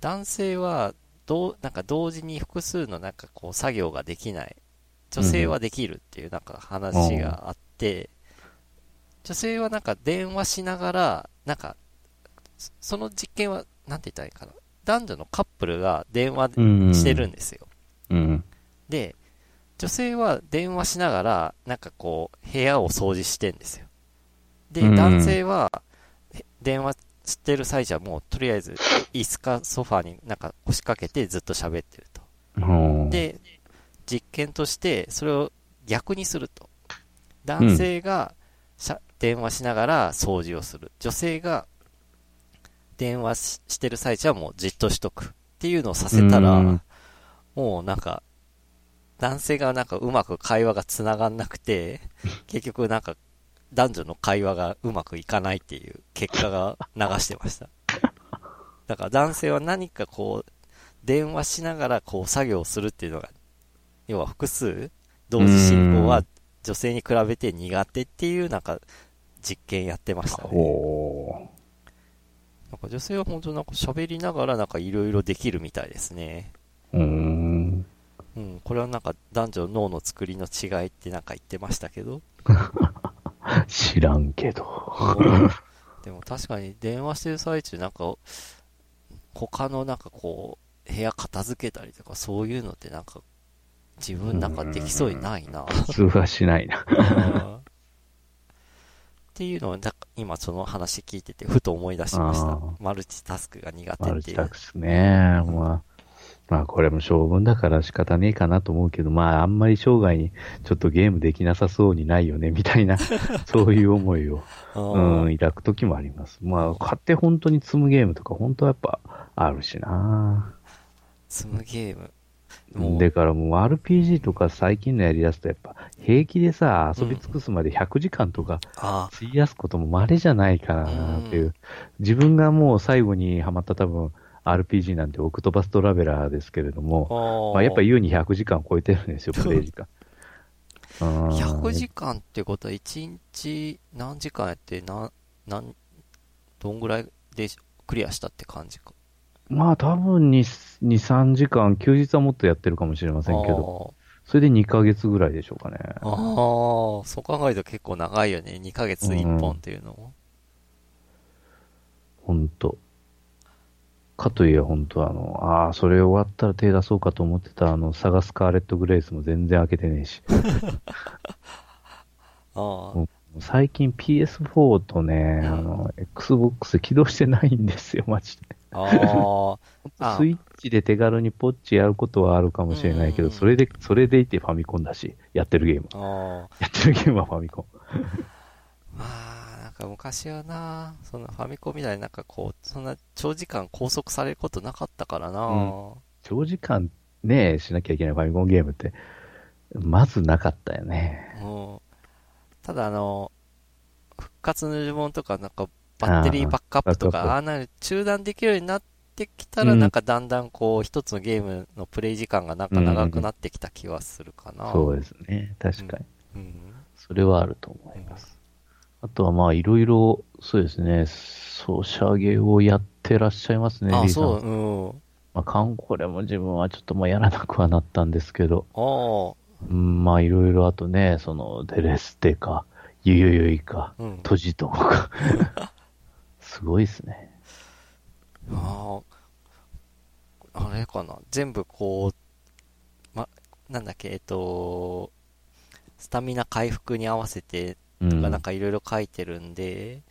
男性は、どう、なんか同時に複数のなんかこう作業ができない。女性はできるっていうなんか話があって、女性はなんか電話しながら、なんか、そその実験は、なんて言ったらいいかな。男女のカップルが電話
うん
してるんですよ。
うん。
で、女性は電話しながら、なんかこう、部屋を掃除してんですよ。で、
うん
男性は、へ電話してる最中はもう、とりあえず、椅子かソファになんか腰掛けてずっと喋ってると。
うん、
で、実験として、それを逆にすると。男性がしゃ、電話しながら掃除をする。女性が電話ししてる最中はもうじっとしとく。っていうのをさせたら、
うん
もうなんか、男性がなんかうまく会話が繋がんなくて、結局なんか男女の会話がうまくいかないっていう結果が流してました。だから男性は何かこう、電話しながらこう作業をするっていうのが、要は複数同時進行は女性に比べて苦手っていうなんか実験やってましたね。
ほ
なんか女性は本当なんか喋りながらなんかいろいろできるみたいですね。
う。ん。
うん、これはなんか男女の脳の作りの違いってなんか言ってましたけど。
知らんけど。
でも確かに電話してる最中なんか、他のなんかこう、部屋片付けたりとかそういうのってなんか、自分なんかできそうにないな。
普通はしないな。
うんっていうのを、だ今その話聞いてて、ふと思い出しました。マルチタスクが苦手
マ
っていう
ルチタ。スクね。まあ、まあこれも性分だから仕方ねえかなと思うけど、まああんまり生涯にちょっとゲームできなさそうにないよね、みたいな、そういう思いを、
うん
うん、抱くときもあります。まあ買って本当に積むゲームとか本当はやっぱあるしな。
積むゲーム。
だからもう RPG とか最近のやり出すとやっぱ平気でさ、遊び尽くすまで100時間とか
あ
費やすことも稀じゃないかなっていう。自分がもう最後にハマった多分 RPG なんてオクトパストラベラーですけれど
あ
も、まあ、やっぱ優に100時間超えてるんですよ、プレイ時間。うん
100時間ってことは1日何時間やって何、何、どんぐらいでクリアしたって感じか。
まあ多分2、2、3時間、休日はもっとやってるかもしれませんけど、それで2ヶ月ぐらいでしょうかね。
あーあー、そう考えると結構長いよね。2ヶ月1本っていうのも。
ほんと。かといえ本当あの、ああ、それ終わったら手出そうかと思ってたあの、サガスカーレット・グレイスも全然開けてねえし。
あ
最近 PS4 とね、あの、Xbox 起動してないんですよ、マジで。
あ あ、あ
スイッチで手軽にポッチやることはあるかもしれないけど、
うん
それで、それでいてファミコンだし、やってるゲーム。
あ
やってるゲームはファミコン。
まあ、か昔はな、そのファミコンみたいになんかこう、そんな長時間拘束されることなかったからな。
うん長時間ね、しなきゃいけないファミコンゲームって、まずなかったよね。
うんただあの、復活の呪文とかなんかバッテリーバックアップとか、
あ
ああな中断できるようになってきたら、
うん
なんかだんだんこう、一つのゲームのプレイ時間がなんか長くなってきた気はするかな。
そうですね。確かに。
うん。
それはあると思います。あとはまあ、いろいろ、そうですね、ソシャゲをやってらっしゃいますね、
あ、
リーさん
そう、うん。
まあ、カンコレも自分はちょっともうやらなくはなったんですけど、
あ
うん、まあ、いろいろあとね、その、デレステか、ゆゆゆいか、
あ、うん。
トジトモか。すごいですね。
ああ、あれかな。全部こう、ま、なんだっけ、えっと、スタミナ回復に合わせて、
うん。
なんかいろいろ書いてるんで、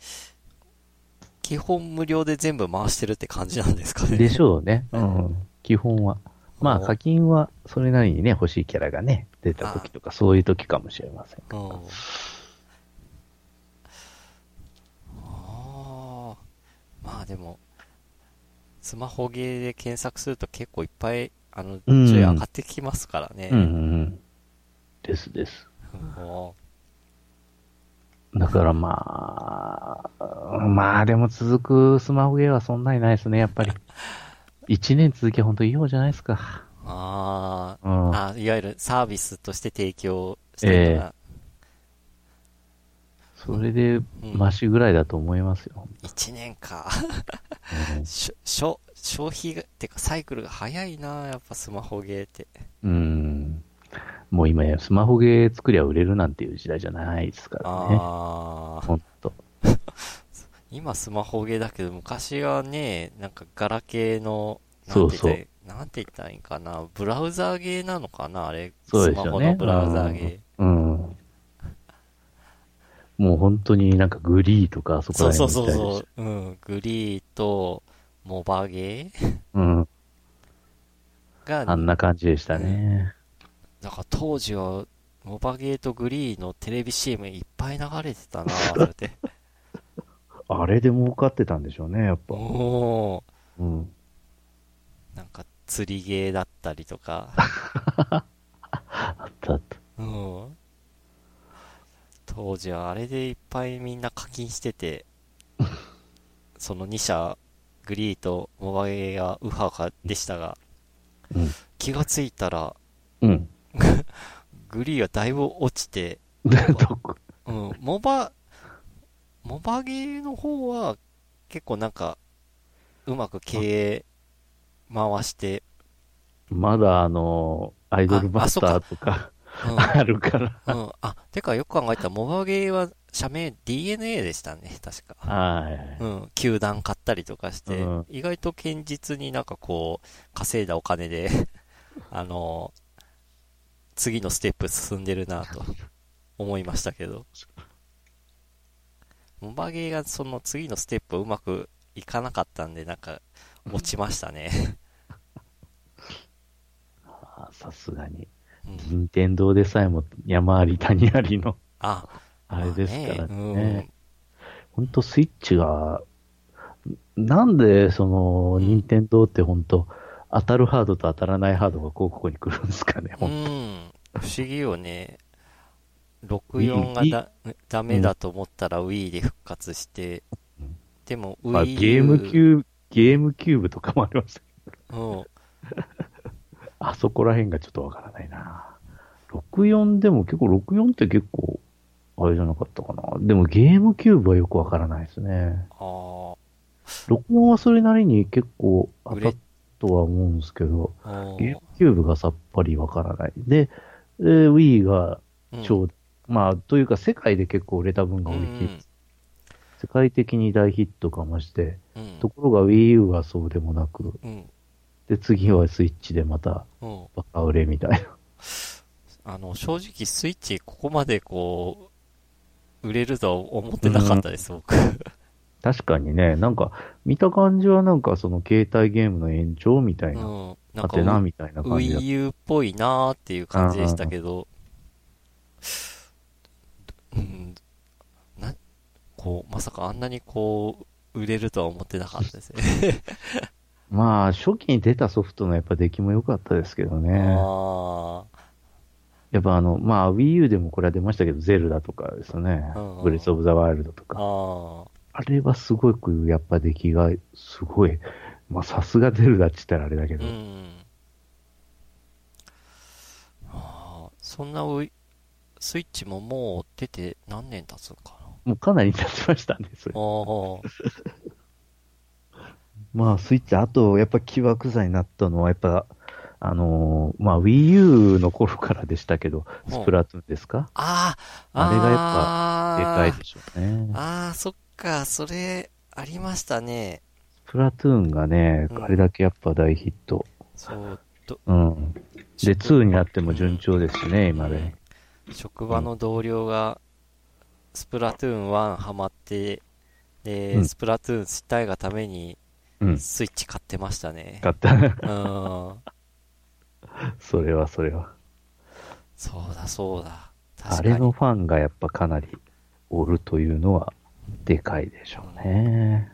基本無料で全部回してるって感じなんですかね。
でしょうね。うん。基本は。まあ、
お
課金はそれなりにね、欲しいキャラがね、出た時とか、そういう時かもしれません。
うん。ああ。まあでも、スマホゲーで検索すると結構いっぱい、あの、
うん
順位上がってきますからね。
うんうんうん。ですです。
うん
だからまあ、まあでも続くスマホゲーはそんなにないですね、やっぱり。一年続きは本当いい方じゃないですか。
ああ、
うん。
あいわゆるサービスとして提供してるのが、
それで、
うん
マシぐらいだと思いますよ。
1年か。
うん
しょしょ消費が、てかサイクルが早いな、やっぱスマホゲーって。
うん。もう今やスマホゲー作りゃ売れるなんていう時代じゃないですからね。
ああ、
ほんと。
今スマホゲーだけど、昔はね、なんかガラケーの、な
そうそう
んて言ったらいいなんて言ったらいいんかな、ブラウザーゲーなのかな、あれ？
そうですよね
スマホのブラウザーゲ
うん。もう本当になんかグリーとかそ
ー。
こら辺
そうそうそう。うん。グリーと、モバゲー？
た。うん。
が、
あんな感じでしたね。
だから当時は、モバゲーとグリーのテレビ CM いっぱい流れてたな、それで。
あれで儲かってたんでしょうね、やっぱ。
おー。
うん。
なんか釣りゲーだったりとか。
あったあった。
うん。当時はあれでいっぱいみんな課金してて、その2社、グリーとモバゲーがウハウハでしたが、
うん。
気がついたら、
うん。
グリーはだいぶ落ちて、うん、モバ、モバゲーの方は結構なんか、うまく経営回して、
まだあの、アイドルマスターとか
うん。
あるから。
うん。あ、てかよく考えたら、モバゲーは社名 DNA でしたね、確か。
はい。
うん。球団買ったりとかして、
うん
意外と堅実になんかこう、稼いだお金で、あの、次のステップ進んでるなと思いましたけど。モバゲーがその次のステップうまくいかなかったんで、なんか、落ちましたね。
あさすがに。
うん、
任天堂でさえも山あり谷ありの、
あ、
あれですから
まあ
ね。ほんとスイッチが、なんでその、
うん
任天堂ってほんと、当たるハードと当たらないハードがこうここに来るんですかね、
うん。
ほんと。
うん。不思議よね。64がだダメだと思ったら Wii で復活して
うん、
でも
まあ、
Wii
ゲームキューブ、ゲームキューブとかもありましたけど、
うん。
あそこら辺がちょっとわからないな。64でも結構、64って結構、あれじゃなかったかな。でもゲームキューブはよくわからないですね。
ああ。
64はそれなりに結構当たったとは思うんですけど、
うん
ゲームキューブがさっぱりわからない。で、えー Wii が超、まあ、というか世界で結構売れた分が
うん
多いう世界的に大ヒットかまして、
うん。
ところが Wii U はそうでもなく、
うん。
で、次はスイッチでまた
うん。
バカ売れみたいな。
あの、正直スイッチここまでこう、売れるとは思ってなかったです、僕。
確かにね、なんか、見た感じはなんかその携帯ゲームの延長みたいな、
うん。なんか、
なみたいな感じだ
Wii U っぽいなーっていう感じでしたけど、うん、な、こう、まさかあんなにこう、売れるとは思ってなかったですね。
まあ、初期に出たソフトのやっぱ出来も良かったですけどね。
あ
やっぱあの、まあ Wii U でもこれは出ましたけど、ゼルダとかですよね。ブレスオブザワイルドと
あ、
か。
あ
あれはすごくやっぱ出来がすごい。まあさすがゼルダって言ったらあれだけ
あ、
ど。
うん。ああ、そんなスイッチももう出て何年経つのか
もうかなり経ちましたね、それ まあスイッチ、あとやっぱ起爆剤になったのはやっぱ、あのーまあ Wii U の頃からでしたけど、
うん
スプラトゥーンですか？
あ、ああ、
あれがやっぱで
あ
かいでしょうね。
ああ、そっか、それ、ありましたね。
スプラトゥーンがね、
うん
あれだけやっぱ大ヒット。
そう、ど、
うん。で、2になっても順調ですしね、今で。
うん職場の同僚が、スプラトゥーン1ハマって、で、
うん
スプラトゥーンしたいがために、
うん。
スイッチ買ってましたね。
買った。
うん。
それはそれは。
そうだ、そうだ。確
あ
かに。
れのファンがやっぱかなりおるというのは、でかいでしょうね。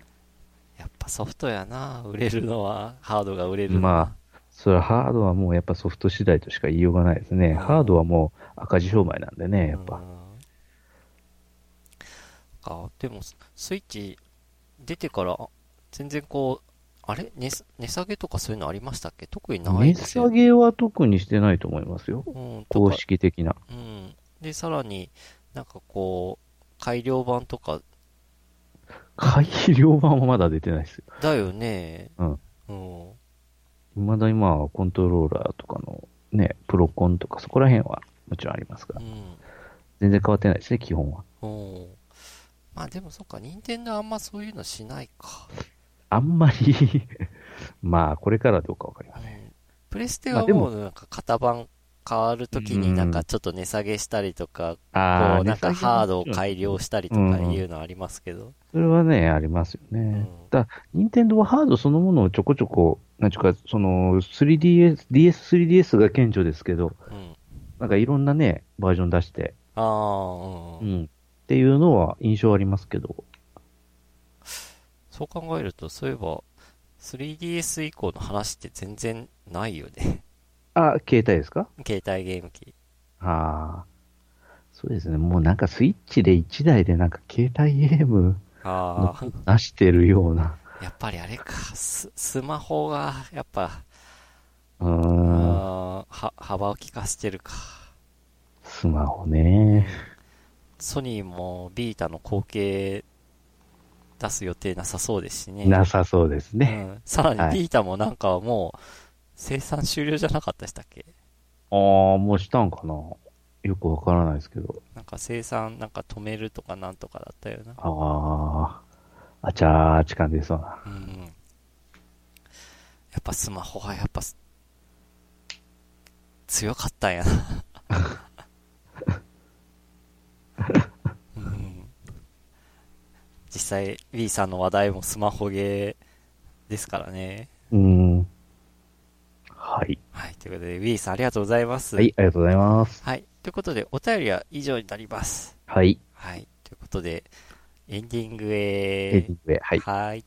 ソフトやな、売れるのは、ハードが売れる。
まそれはハードはもうやっぱソフト次第としか言いようがないですね。
うん
ハードはもう赤字商売なんでね、やっぱ。
うんあ、でも、スイッチ出てから、全然こう、あれ？値値下げとかそういうのありましたっけ？特にない
値
ですよ
下げは特にしてないと思いますよ。
うん、と
公
か、
式的な。
うん。で、さらになんかこう、改良版とか、
改良版はまだ出てないですよ。
だよね。
うん。
うん。
未だにまあコントローラーとかのね、プロコンとかそこら辺はもちろんありますが
う、ん。
全然変わってないですね、基本は。
うん。まあでもそっか、任天堂あんまそういうのしないか。
あんまり まあこれからどうかわかりません。
うんプレステはもうなんか型番変わるときになんかちょっと値下げしたりとか、
あ
こうなんかハードを
い。
改良したりとかいうのありますけど。
それはね、ありますよね。
うん
だ任天堂はハードそのものをちょこちょこ、なんちゅうか、その 3DS、DS、3DS が顕著ですけど、
うん。
なんかいろんなね、バージョン出して、
ああ、うん。
うん。っていうのは印象ありますけど、
そう考えると、そういえば、3DS 以降の話って全然ないよね。
あ、携帯ですか？
携帯ゲーム機。
ああ。そうですね。もうなんかスイッチで1台でなんか携帯ゲーム
ああ、
出してるような。
やっぱりあれか、ススマホが、やっぱ、
うーん。
は幅を利かせてるか。
スマホね。
ソニーもビータの後継出す予定なさそうですしね。
なさそうです
う
ね。
ん。さら
はい
にビータもなんかもう、生産終了じゃなかったでしたっけ？
ああ、もうしたんかな？よくわからないですけど。
なんか生産なんか止めるとかなんとかだったよな。
ああ、あちゃーち感じそうな。
うん。やっぱスマホはやっぱす、強かったんやな。うん、実際、B さんの話題もスマホゲーですからね。
うん。はい。
はい。ということで、B さんありがとうございます。
はい、ありがとうございます。
はい。ということで、お便りは以上になります。
はい。
はい。ということで、エンディング
エ
へ
ディングへ。はい。
はい。はい。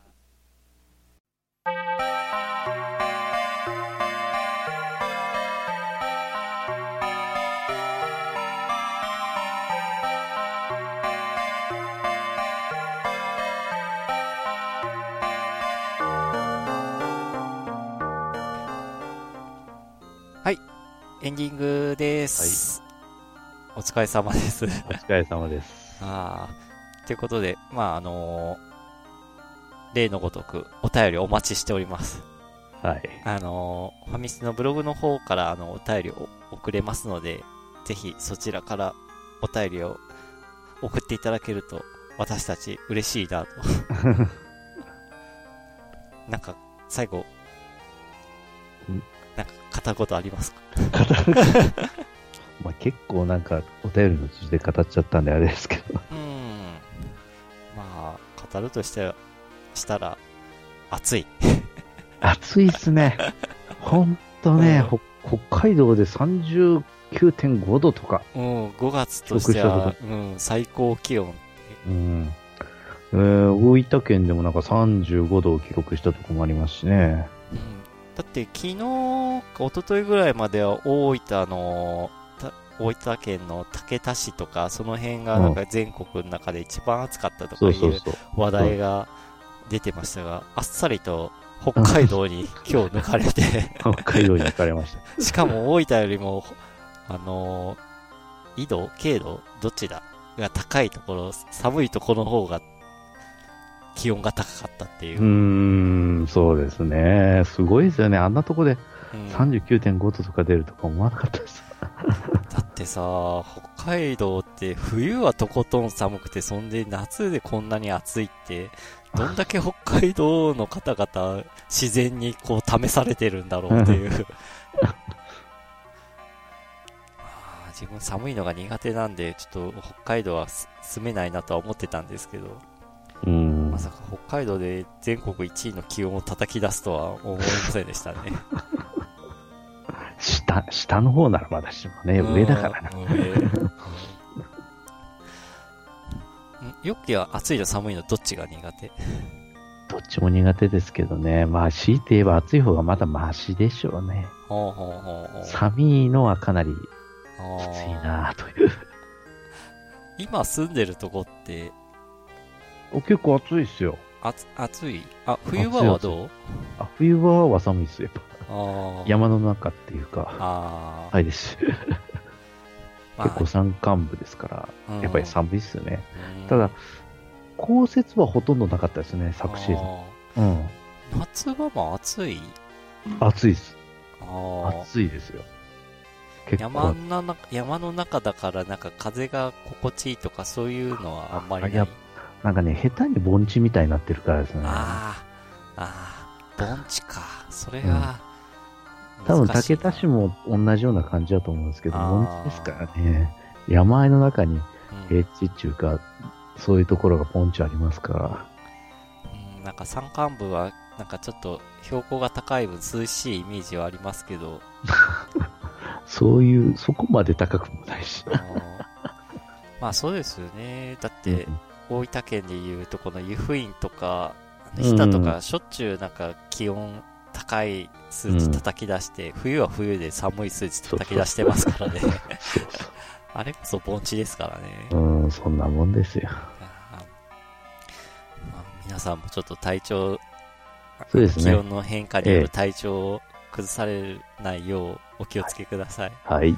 エンディングです。お疲れ様です。
お疲れ様です。
ああ。ということで、まあ、あのー例のごとくお便りお待ちしております。
はい。
あのーファミスのブログの方からあのお便りを送れますので、ぜひそちらからお便りを送っていただけると私たち嬉しいなと。なんか、最後
ん、
なんか語ることありますか？
まあ、結構なんか、お便りの通じで語っちゃったんであれですけど。
うん。まあ、語るとしてしたら、暑い。
暑いっすね。ほんとね、ほ北海道で39.5度とか。
うん、5月としては、うん、最高気温。
うん。えー、大分県でもなんか35度を記録したとこもありますしね。
うん、だって昨日か一昨日ぐらいまでは大分の、た大分県の竹田市とか、その辺がなんか全国の中で一番暑かったとかいう。話題が出てましたが、あっさりと北海道に今日抜かれて、
北海道に行かれました。
しかも大分よりも、あのー、緯度経度どっちだ？が高いところ、寒いところの方が気温が高かったっていうう。
ーん、そうですね。すごいですよね。あんなとこで
うん
39.5度とか出るとか思わなかったです。
だってさ、北海道って冬はとことん寒くて、そんで夏でこんなに暑いって、どんだけ北海道の方々自然にこう試されてるんだろうっていう。自分寒いのが苦手なんで、ちょっと北海道はす住めないなとは思ってたんですけど、
うん
ま。さか北海道で全国1位の気温を叩き出すとは思いませんでしたね。
下、下の方ならまだしもね、上だからな。
うん。上。うんヨッキーは暑いの寒いのどっちが苦手？
どっちも苦手ですけどね。まあ、強いて言えば暑い方がまだマシでしょうね。
ほうほうほうほう。
寒いのはかなりきついなという。
今住んでるとこって、
結構暑いっすよ。
あつ暑いあ、冬場はどう？
あ冬場は寒いっすよ。やっぱ山の中っていうか、
あー、
はいです。
まあ
結構山間部ですから、
うん
やっぱり寒いっすよね。
うん
ただ、降雪はほとんどなかったですね、昨シーズン。
あ
うん。
ー夏場も暑い？
暑いっす。暑いですよ。結
山
構。
の中、山の中だからなんか風が心地いいとかそういうのはあんまりない？
なんかね、下手に盆地みたいになってるからですね。
ああ、ああ、盆地か。それが、
多分
難しいな
武田市も同じような感じだと思うんですけど、盆地ですからね。山あいの中に
うん
平地っていうか、そういうところが盆地ありますから。
うんなんか山間部は、なんかちょっと標高が高い分涼しいイメージはありますけど、
そういう、そこまで高くもないし。
まあそうですよね。だって、大分県でいうとこの湯布院とか、日田とかしょっちゅうなんか気温高い数値叩き出して、冬は冬で寒い数値叩き出してますからね。あれこそ盆地ですからね。
そう。うん、そんなもんですよ。
あまあ、皆さんもちょっと体調、
そうですね
気温の変化によ
ええ
る体調を崩されないようお気をつけください。
はい。
っ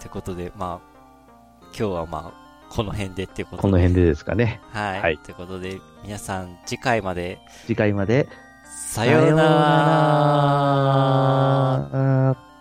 てことで、まあ、今日はまあ、この辺でっていうことで。
この辺でですかね。
はい。
はい
ということで、皆さん次回まで、
次回まで。
さようなら
さようなら